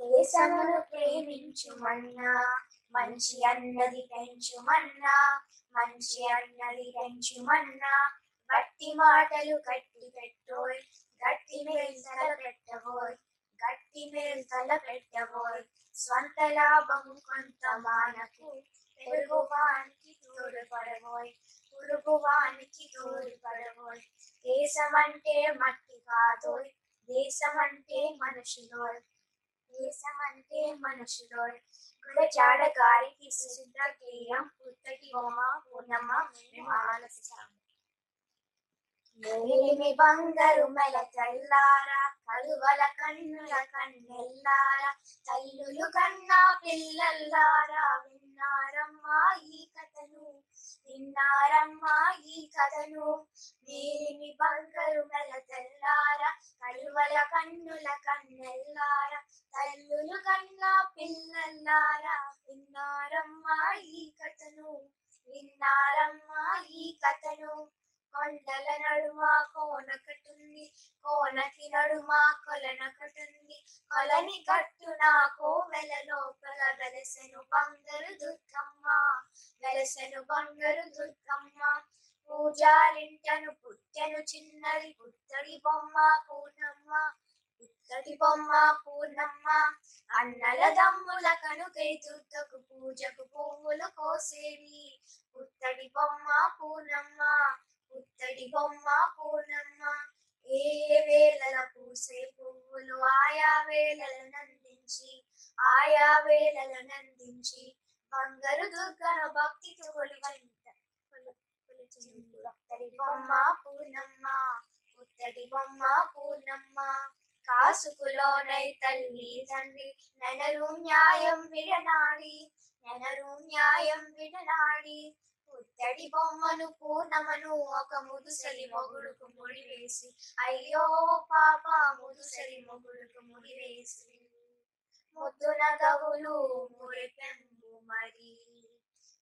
[SPEAKER 9] దేశమును ప్రేమించుమన్నా మంచి అన్నది పెంచుమన్నా మంచి అన్నది పెంచుమన్నా గట్టి మాటలు గట్టి పెట్టోయ్ గట్టి మేల్తల పెట్టబోయ్ గట్టి మేల్తల పెట్టబోయ్. స్వంత లాభము కొంత మానకు పొరుగువానికి తోడుపడబోయ్ పొరుగువానికి తోడుపడబోయ్ దేశమంటే మట్టి కాదోయ్ దేశమంటే మనుషులోయ్. దేశమంటే మనుషులోయ్ గురజాడ గారికి సుశుద్ధ గేయం పుత్తటి ఓమ పూర్ణమ్మ మేము ఆలసిస్తాము మేలిమి బంగారు మెల తెల్లారా కలువల కన్నుల కన్నెల్లారా తల్లులు కన్నా పిల్లల్లారా విన్నారమ్మా ఈ కథను విన్నారమ్మా ఈ కథను. మేలిమి బంగారు మెల తెల్లార కలువల కన్నుల కన్నెల్లార తల్లులు కన్న పిల్లల్లార. విన్నారమ్మా ఈ కథను విన్నారమ్మా ఈ కథను. కొండల నడుమ కోనకటుంది కోనకి నడుమ కొలనకటుంది. కొలని నా కోవెల లోపల వెలసెను బంగారు దుర్గమ్మ వెలసెను బంగారు దుర్గమ్మ. పూజారింటను పుట్టెను చిన్నది పుత్తడి బొమ్మ పూర్ణమ్మ పుత్తడి బొమ్మ పూర్ణమ్మ. అన్నల దమ్ముల కనుకై దుర్గకు పూజకు పువ్వులు కోసేవి. పుత్తడి బొమ్మ పూర్ణమ్మ పుత్తడి బొమ్మ పూర్ణమ్మ. ఏ వేళల పూసే పువ్వులు ఆయా వేళల నందించి ఆయా వేళల నందించి బంగారు దుర్గన భక్తితో కొలిచింత పుత్తడి బొమ్మ పూర్ణమ్మ పుత్తడి బొమ్మ పూర్ణమ్మ కాసుకులోనై తల్లి తండ్రి నెనరు న్యాయం విడనాడి నెనరు న్యాయం విడనాడి పుత్తడి బొమ్మను పూర్ణమను ఒక ముదుసలి మొగుడుకు ముడివేసి. అయ్యో పాప ముదుసలి మొగుడుకు ముడివేసి. ముద్దున గవులు మురిపెంబు మరి.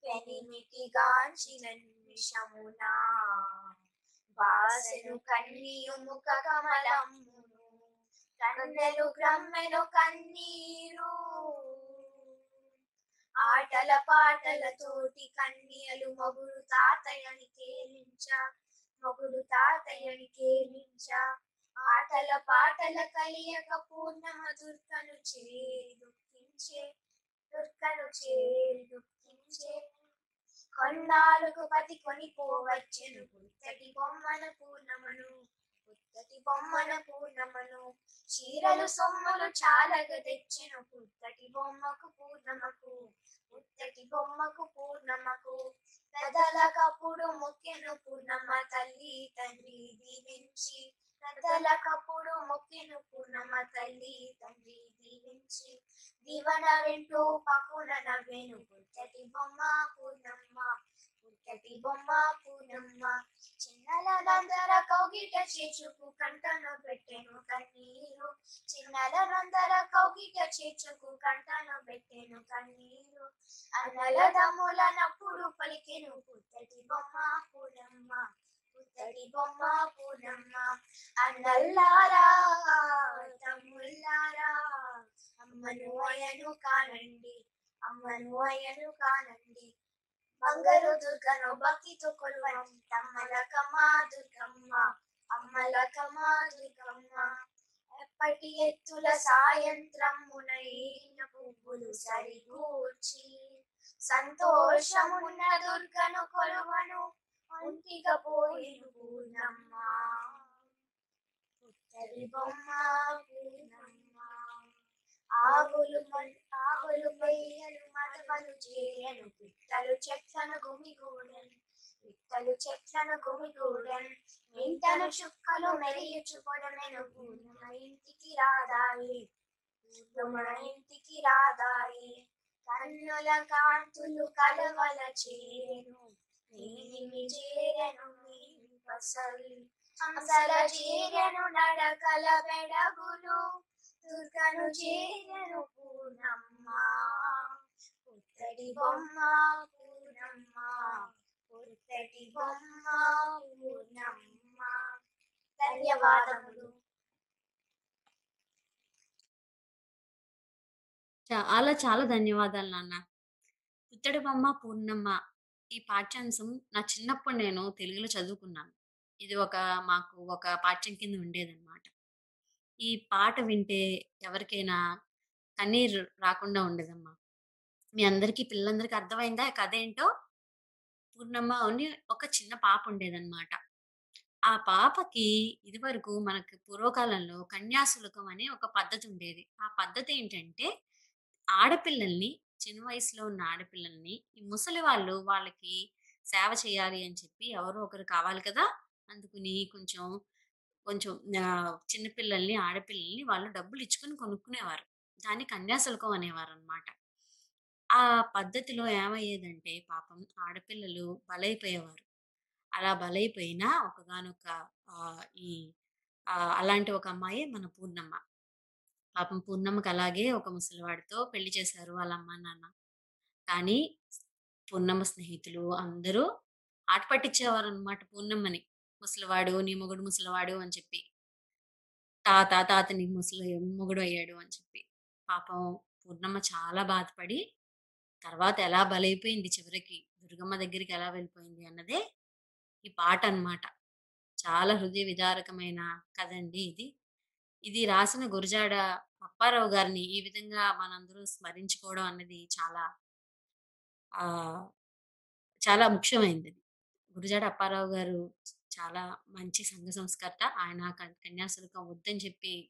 [SPEAKER 9] పెనిమికి గాంచిన నిమిషమునా బాసెను కన్నీయు ముఖ కమలమ్మును. కన్నెలు గ్రమ్మెను కన్నీరు. ఆటల పాటల తోటి కన్యలు మొగుడు తాతయ్యని కేలించ మొగుడు తాతయ్యని కేలించ ఆటల పాటల కలియక పూర్ణమ దుర్గను చేరి దుఃఖించే దుర్గను చేరి దుఃఖించే. కొన్నాళ్ళకు పతి కొనిపోవచ్చెను పుత్తటి బొమ్మన పూర్ణమను పుత్తటి బొమ్మన పూర్ణమను చీరలు సొమ్మలు చాలగా తెచ్చెను పుత్తటి బొమ్మకు పూర్ణమకు పుత్తటి బొమ్మకు పూర్ణమకు. పెదలకప్పుడు మొక్కెను పూర్ణమ్మ తల్లి తండ్రి దీవించి. పెదలకప్పుడు మొక్కెను పూర్ణమ్మ తల్లి తండ్రి దీవించి. దీవన వింటూ పకున నవ్వెను పుత్తటి బొమ్మ పూర్ణమ్మ. పుట్టటి బొమ్మ చిన్నల నందర కౌగిట చేచుకు కంటను పెట్టెను కన్నీరు. చిన్నల నందర కౌగిట చేచుకు కంటను పెట్టెను కన్నీరు. అన్నల దమ్ముల నప్పుడు పలికెను పుత్తటి బొమ్మ పూనమ్మ పుత్తటి బొమ్మ పూనమ్మ అన్నల్లారా తమ్ముల్లారా అమ్మను అయను కానండి అమ్మను అయను కానండి. బంగారు దుర్గను భక్తితో కొలువండి తమ్మలకమా దుర్గమ్మ అమ్మలకమ దుర్గమ్మ ఎప్పటి ఎత్తుల సాయంత్రం ఈన పువ్వులు సరిగూర్చి సంతోషమున్న దుర్గను కొలువను ఒంటిగా పోయిను పూర్ణమ్మ ఉత్తరి బొమ్మ పూర్ణమ్మ ఆవులు మన్- ఆవులు మెయ్యలు మడవలు చేయను పిట్టలు చెట్లను గుమిగూడెను పిట్టలు చెట్లను గుమిగూడెను ఇంటను చుక్కలు మెరియుచు పొడమెను పూర్ణమ ఇంటికి రాదాయి పూర్ణమ ఇంటికి రాదాయి. కన్నుల కాంతులు కలవల చేరెను నీలిమి చేరను నీలి పసలు హంసల చేరను నడకల బెడగులు దుర్గను చేరను పూర్ణమ్మ. పుత్తడి బొమ్మ పూర్ణమ్మ. పుత్తడి బొమ్మ పూర్ణమ్మ. ధన్యవాదములు.
[SPEAKER 2] చాలా చాలా ధన్యవాదాలు నాన్న. పుత్తడి బొమ్మ పూర్ణమ్మ ఈ పాఠ్యాంశం నా చిన్నప్పుడు నేను తెలుగులో చదువుకున్నాను. ఇది ఒక మాకు ఒక పాఠ్యం కింద ఉండేదన్నమాట. ఈ పాట వింటే ఎవరికైనా కన్నీరు రాకుండా ఉండేదమ్మా. మీ అందరికీ పిల్లలందరికీ అర్థమైందా? కథ ఏంటో పూర్ణమ్మ అని ఒక చిన్న పాప ఉండేదన్నమాట. ఆ పాపకి ఇదివరకు మనకు పూర్వకాలంలో కన్యాశులకం అనే ఒక పద్ధతి ఉండేది. ఆ పద్ధతి ఏంటంటే ఆడపిల్లల్ని చిన్న వయసులో ఉన్న ఆడపిల్లల్ని ఈ ముసలి వాళ్ళు వాళ్ళకి సేవ చేయాలి అని చెప్పి ఎవరో ఒకరు కావాలి కదా? అందుకుని కొంచెం కొంచెం చిన్నపిల్లల్ని ఆడపిల్లల్ని వాళ్ళు డబ్బులు ఇచ్చుకొని కొనుక్కునేవారు. దాన్ని కన్యాశుల్కం అనేవారు అనమాట ఆ పద్ధతిలో ఏమయ్యేదంటే పాపం ఆడపిల్లలు బలైపోయేవారు. అలా బలైపోయిన ఒకగానొక ఈ అలాంటి ఒక అమ్మాయి మన పూర్ణమ్మ. పాపం పూర్ణమ్మకి అలాగే ఒక ముసలివాడితో పెళ్ళి చేశారు వాళ్ళ అమ్మ నాన్న. కానీ పూర్ణమ్మ స్నేహితులు అందరూ ఆట పట్టించేవారు అనమాట పూర్ణమ్మని. ముసలివాడు నీ మొగుడు ముసలివాడు అని చెప్పి. తాత తాత నీ ముసలి మొగుడు అయ్యాడు అని చెప్పి. పాపం పూర్ణమ్మ చాలా బాధపడి తర్వాత ఎలా బలైపోయింది చివరికి? దుర్గమ్మ దగ్గరికి ఎలా వెళ్ళిపోయింది అన్నదే ఈ పాట అనమాట చాలా హృదయ విదారకమైన కథ అండి ఇది. ఇది రాసిన గురజాడ అప్పారావు గారిని ఈ విధంగా మనందరూ స్మరించుకోవడం అన్నది చాలా చాలా ముఖ్యమైనది గురజాడ అప్పారావు గారు చాలా మంచి సంఘ సంస్కర్త. ఆయన కన్- కన్యాశుల్కం వద్దని చెప్పి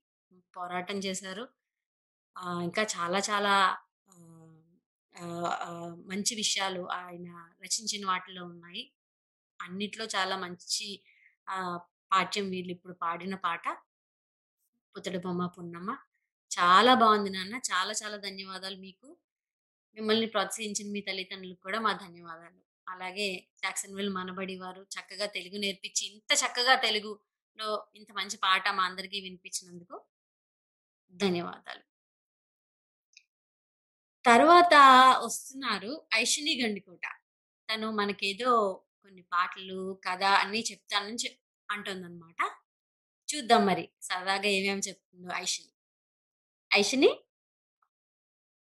[SPEAKER 2] పోరాటం చేశారు. ఇంకా చాలా చాలా మంచి విషయాలు ఆయన రచించిన వాటిలో ఉన్నాయి. అన్నిట్లో చాలా మంచి పాఠ్యం వీళ్ళు ఇప్పుడు పాడిన పాట పుత్తడి బొమ్మ పున్నమ్మ. చాలా బాగుంది నాన్న. చాలా చాలా ధన్యవాదాలు మీకు. మిమ్మల్ని ప్రోత్సహించిన మీ తల్లిదండ్రులకు కూడా మా ధన్యవాదాలు. అలాగే జాక్సన్విల్ మనబడి వారు చక్కగా తెలుగు నేర్పించి ఇంత చక్కగా తెలుగులో ఇంత మంచి పాట మా అందరికీ వినిపించినందుకు ధన్యవాదాలు. తర్వాత వస్తున్నారు ఐషిని గండికోట. తను మనకేదో కొన్ని పాటలు కథ అన్ని చెప్తానని చెప్ అంటుందన్నమాట. చూద్దాం మరి సరదాగా ఏమేమి చెప్తుందో ఐషిని. ఐషిని?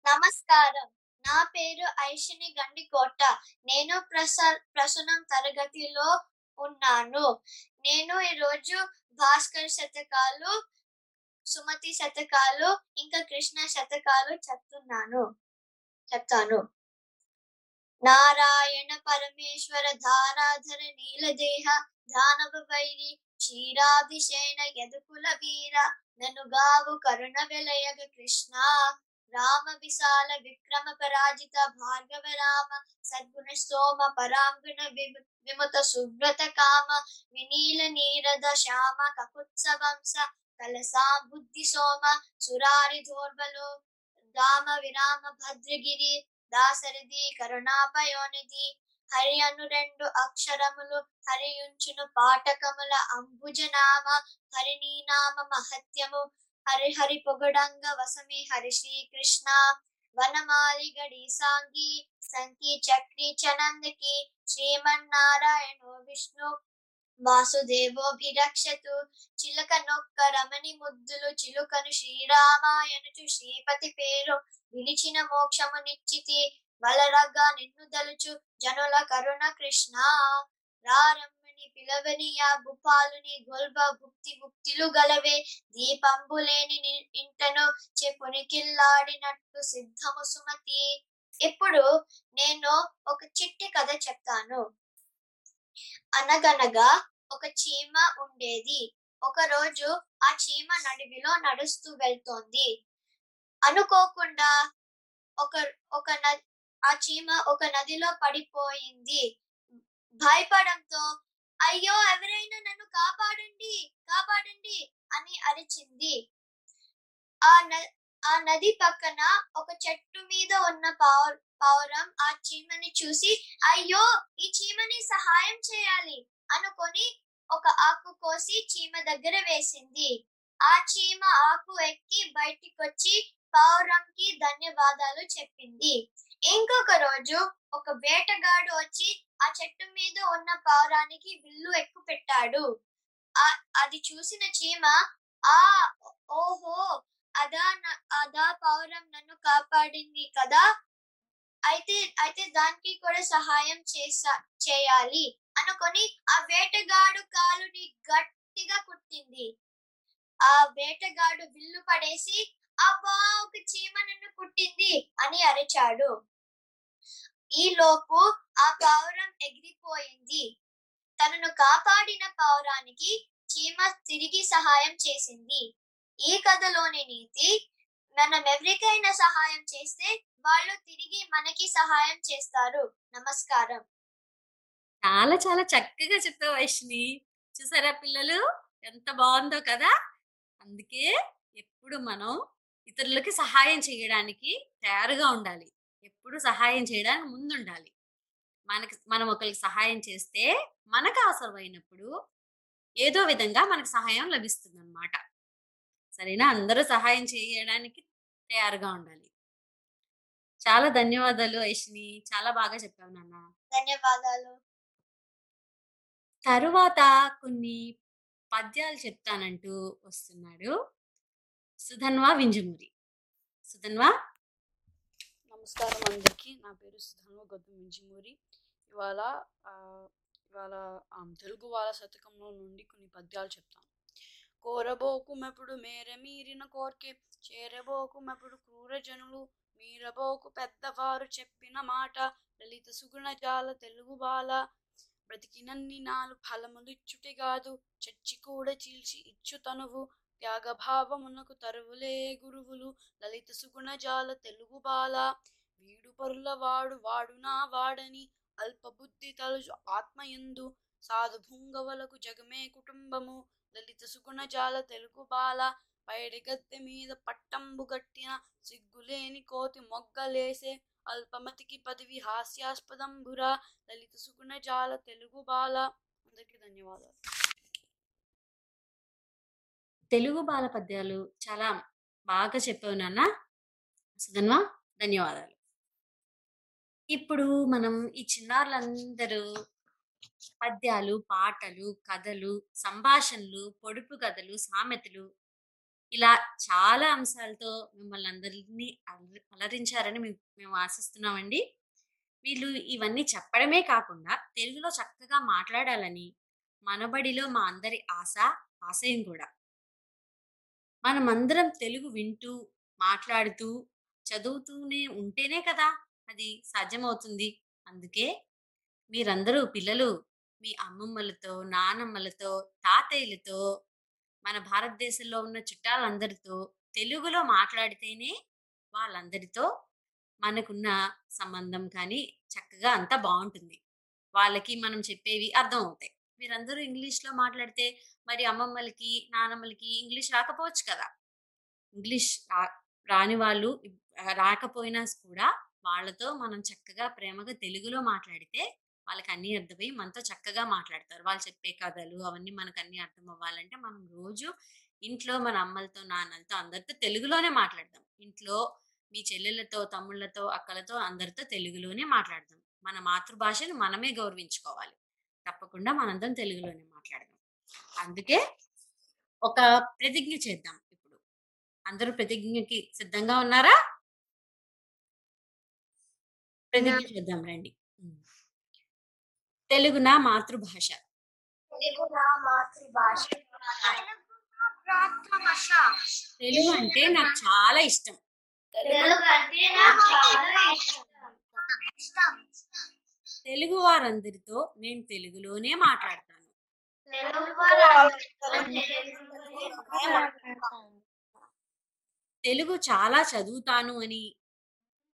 [SPEAKER 10] నమస్కారం. నా పేరు ఐషిని గండికోట. నేను ప్రస ప్రసన్నం తరగతిలో ఉన్నాను. నేను ఈరోజు భాస్కర్ శతకాలు సుమతి శతకాలు ఇంకా కృష్ణ శతకాలు చెప్తున్నాను. చెప్తాను. నారాయణ పరమేశ్వర ధారాధర నీలదేహ దానవ వైరి క్షీరాభిషేణ యదుకుల వీర ననుగావు కరుణ విలయగ కృష్ణ. రామ విశాల విక్రమ పరాజిత భార్గవ రామ సద్గుణ సోమ పరాంగుణ విము విముత సువ్రత కామ వినీల నీరద శ్యామ కకుత్సవంస కలసా బుద్ధి సోమ సురారి దోర్బలో రామ విరామ భద్రగిరి దాసరిది కరుణాపయోనిధి హరి అను రెండు అక్షరములు హరియుంచును పాఠకముల అంబుజనామ హరినీ నామ మహత్యము హరి హరి పొగడంగ వసమి హరి శ్రీకృష్ణ వనమాలి గడి సాంగి సంకి చక్రి చనందకి శ్రీమన్నారాయణో విష్ణు. వాసుదేవోభిరక్షతు చిలక నొక్క రమణి ముద్దులు చిలుకను శ్రీరామాయణచు శ్రీపతి పేరు విలిచిన మోక్షము నిశ్చితి. వలరగా నిన్ను దలుచు జనుల కరుణ కృష్ణ. రారమ్మని పిలవనియా భూపాలుని గొల్బ భుక్తి ముక్తిలు గలవే. దీపంబు లేని ఇంటను చెప్పునికిల్లాడినట్టు సిద్ధము సుమతి. ఇప్పుడు నేను ఒక చిట్టి కథ చెప్తాను. అనగనగా ఒక చీమ ఉండేది. ఒక రోజు ఆ చీమ నడివిలో నడుస్తూ వెళ్తోంది. అనుకోకుండా ఒక ఒక ఆ చీమ ఒక నదిలో పడిపోయింది. భయపడంతో అయ్యో ఎవరైనా నన్ను కాపాడండి కాపాడండి అని అరిచింది. ఆ న- ఆ నది పక్కన ఒక చెట్టు మీద ఉన్న పావు పావురం ఆ చీమని చూసి అయ్యో ఈ చీమని సహాయం చేయాలి అనుకొని ఒక ఆకు కోసి చీమ దగ్గర వేసింది. ఆ చీమ ఆకు ఎక్కి బయటికొచ్చి పావురంకి ధన్యవాదాలు చెప్పింది. ఇంకొక రోజు ఒక వేటగాడు వచ్చి ఆ చెట్టు మీద ఉన్న పావురానికి విల్లు ఎక్కు పెట్టాడు. అది చూసిన చీమ ఆ ఓహో అదా అదా పావురం నన్ను కాపాడింది కదా? అయితే అయితే దానికి కూడా సహాయం చేసా చేయాలి అనుకొని ఆ వేటగాడు కాలుని గట్టిగా కుట్టింది. ఆ వేటగాడు విల్లు పడేసి అబ్బా ఒక చీమ నన్ను కుట్టింది అని అరిచాడు. ఈ లోపు ఆ పావురం ఎగిరిపోయింది. తనను కాపాడిన పావురానికి చీమ తిరిగి సహాయం చేసింది. ఈ కథలోని నీతి మనం ఎవరికైనా సహాయం చేస్తే వాళ్ళు తిరిగి మనకి సహాయం చేస్తారు. నమస్కారం.
[SPEAKER 2] చాలా చాలా చక్కగా చెప్పావు వైష్ణి చూసారా పిల్లలు? ఎంత బాగుందో కదా? అందుకే ఎప్పుడు మనం ఇతరులకి సహాయం చేయడానికి తయారుగా ఉండాలి. ఎప్పుడు సహాయం చేయడానికి ముందు ఉండాలి మనకి మనం ఒకరికి సహాయం చేస్తే మనకు అవసరమైనప్పుడు ఏదో విధంగా మనకు సహాయం లభిస్తుంది అనమాట సరేనా? అందరూ సహాయం చేయడానికి తయారుగా ఉండాలి. చాలా ధన్యవాదాలు ఐష్ని. చాలా బాగా చెప్పావు నాన్న.
[SPEAKER 10] ధన్యవాదాలు.
[SPEAKER 2] తరువాత కొన్ని పద్యాలు చెప్తానంటూ వస్తున్నాడు. సుధన్వా వింజమూరి. సుధన్వా?
[SPEAKER 11] నమస్కారం అందరికీ. నా పేరు సుధన్వ గౌతమ్ మించిమూరి ఇవాళ ఇవాళ తెలుగు వాళ్ళ శతకంలో నుండి కొన్ని పద్యాలు చెప్తాను కోరబోకుమెప్పుడు మేర మీరిన కోర్కె చేరబోకుమెప్పుడు క్రూర జనులు మీరబోకు పెద్దవారు చెప్పిన మాట లలిత సుగుణ జాల తెలుగు బాల బ్రతికినన్ని నాలు ఫలములిచ్చుటి కాదు చచ్చి కూడా చీల్చి ఇచ్చు తనువు త్యాగభావమునకు తరువులే గురువులు లలిత సుగుణజాల తెలుగు బాల వీడు పరుల వాడు వాడునా వాడని అల్పబుద్ధి తలుచు ఆత్మయందు సాధు భుంగవలకు జగమే కుటుంబము. లలిత సుగుణ జాల తెలుగు బాల పైడి గద్దె మీద పట్టంబు గట్టిన సిగ్గులేని కోతి మొగ్గలేసే అల్పమతికి పదవి హాస్యాస్పదంబురా లలిత సుగుణ జాల తెలుగు బాల. అందరికీ ధన్యవాదాలు.
[SPEAKER 2] తెలుగు బాల పద్యాలు చాలా బాగా చెప్పావు నాన్న. సుధన్వా ధన్యవాదాలు. ఇప్పుడు మనం ఈ చిన్నారులందరూ పద్యాలు పాటలు కథలు సంభాషణలు పొడుపు కథలు సామెతలు ఇలా చాలా అంశాలతో మిమ్మల్ని అందరినీ అల- అలరించారని మేము మేము ఆశిస్తున్నామండి. వీళ్ళు ఇవన్నీ చెప్పడమే కాకుండా తెలుగులో చక్కగా మాట్లాడాలని మనబడిలో మా అందరి ఆశ ఆశయం కూడా. మనమందరం తెలుగు వింటూ మాట్లాడుతూ చదువుతూనే ఉంటేనే కదా అది సాధ్యమవుతుంది. అందుకే మీరందరూ పిల్లలు మీ అమ్మమ్మలతో నానమ్మలతో తాతయ్యలతో మన భారతదేశంలో ఉన్న చుట్టాలందరితో తెలుగులో మాట్లాడితేనే వాళ్ళందరితో మనకున్న సంబంధం కానీ చక్కగా అంతా బాగుంటుంది. వాళ్ళకి మనం చెప్పేవి అర్థం అవుతాయి మీరందరూ ఇంగ్లీష్లో మాట్లాడితే మరి అమ్మమ్మలకి నానమ్మలకి ఇంగ్లీష్ రాకపోవచ్చు కదా? ఇంగ్లీష్ రాని వాళ్ళు రాకపోయినా కూడా వాళ్ళతో మనం చక్కగా ప్రేమగా తెలుగులో మాట్లాడితే వాళ్ళకి అన్నీ అర్థమయ్యి మనతో చక్కగా మాట్లాడతారు. వాళ్ళు చెప్పే కథలు అవన్నీ మనకు అన్ని అర్థం అవ్వాలంటే మనం రోజు ఇంట్లో మన అమ్మలతో నాన్నలతో అందరితో తెలుగులోనే మాట్లాడదాం. ఇంట్లో మీ చెల్లెళ్ళతో తమ్ముళ్ళతో అక్కలతో అందరితో తెలుగులోనే మాట్లాడదాం. మన మాతృభాషను మనమే గౌరవించుకోవాలి. తప్పకుండా మనందరం తెలుగులోనే మాట్లాడదాం. అందుకే ఒక ప్రతిజ్ఞ చేద్దాం ఇప్పుడు. అందరూ ప్రతిజ్ఞకి సిద్ధంగా ఉన్నారా? ప్రతిజ్ఞ చేద్దాం రండి. తెలుగు నా మాతృభాష.
[SPEAKER 3] తెలుగు నా మాతృభాష.
[SPEAKER 2] తెలుగు అంటే నాకు చాలా ఇష్టం.
[SPEAKER 3] తెలుగు
[SPEAKER 2] వారందరితో నేను తెలుగులోనే మాట్లాడతాను.
[SPEAKER 3] తెలుగు
[SPEAKER 2] చాలా చదువుతాను అని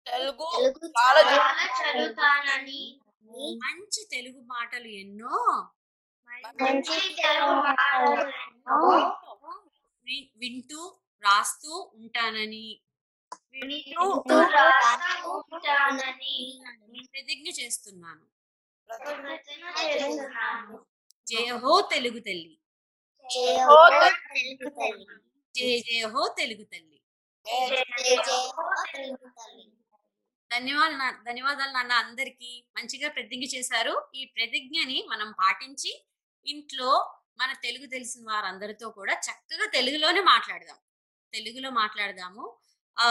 [SPEAKER 11] తెలుగు
[SPEAKER 3] చదువుతానని
[SPEAKER 2] మంచి తెలుగు మాటలు ఎన్నో
[SPEAKER 3] మంచి తెలుగు
[SPEAKER 2] వి- వింటూ రాస్తూ ఉంటానని
[SPEAKER 3] వింటూ రాస్తూ ఉంటానని
[SPEAKER 2] ప్రతిజ్ఞ చేస్తున్నాను.
[SPEAKER 3] ప్రతిజ్ఞ చేస్తున్నాను.
[SPEAKER 2] జయ హో తెలుగు తల్లి.
[SPEAKER 3] జయ హో తెలుగు తల్లి.
[SPEAKER 2] జయ జయ హో తెలుగు తల్లి. ధన్యవాదాలు ధన్యవాదాలు నాన్న అందరికీ. మంచిగా ప్రతిజ్ఞ చేశారు. ఈ ప్రతిజ్ఞని మనం పాటించి ఇంట్లో మన తెలుగు తెలిసిన వారందరితో కూడా చక్కగా తెలుగులోనే మాట్లాడదాం. తెలుగులో మాట్లాడదాము. ఆ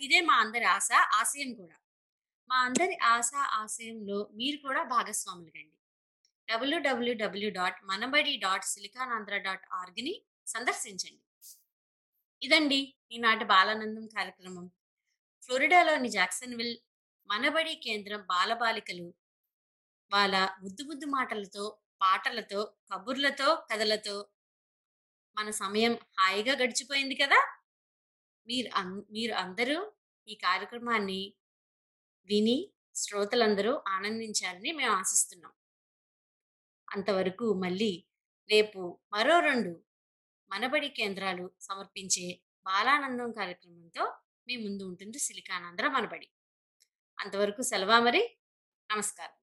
[SPEAKER 2] ఇదే మా అందరి ఆశ ఆశయం కూడా. మా అందరి ఆశ ఆశయంలో మీరు కూడా భాగస్వాములు కండి W W W dot Manabadi dot Siliconandhra dot ఆర్గ్ని సందర్శించండి. ఇదండి ఈనాటి బాలానందం కార్యక్రమం. ఫ్లోరిడాలోని జాక్సన్విల్ మనబడి కేంద్రం బాలబాలికలు వాళ్ళ ముద్దు ముద్దు మాటలతో పాటలతో కబుర్లతో కథలతో మన సమయం హాయిగా గడిచిపోయింది కదా! మీరు అం మీరు అందరూ ఈ కార్యక్రమాన్ని విని శ్రోతలందరూ ఆనందించాలని మేము ఆశిస్తున్నాం. అంతవరకు మళ్ళీ రేపు మరో రెండు మనబడి కేంద్రాలు సమర్పించే బాలానందం కార్యక్రమంతో మీ ముందు ఉంటుంది. సిలికానాంధ్ర మనబడి అంతవరకు సెలవా మరి? నమస్కారం.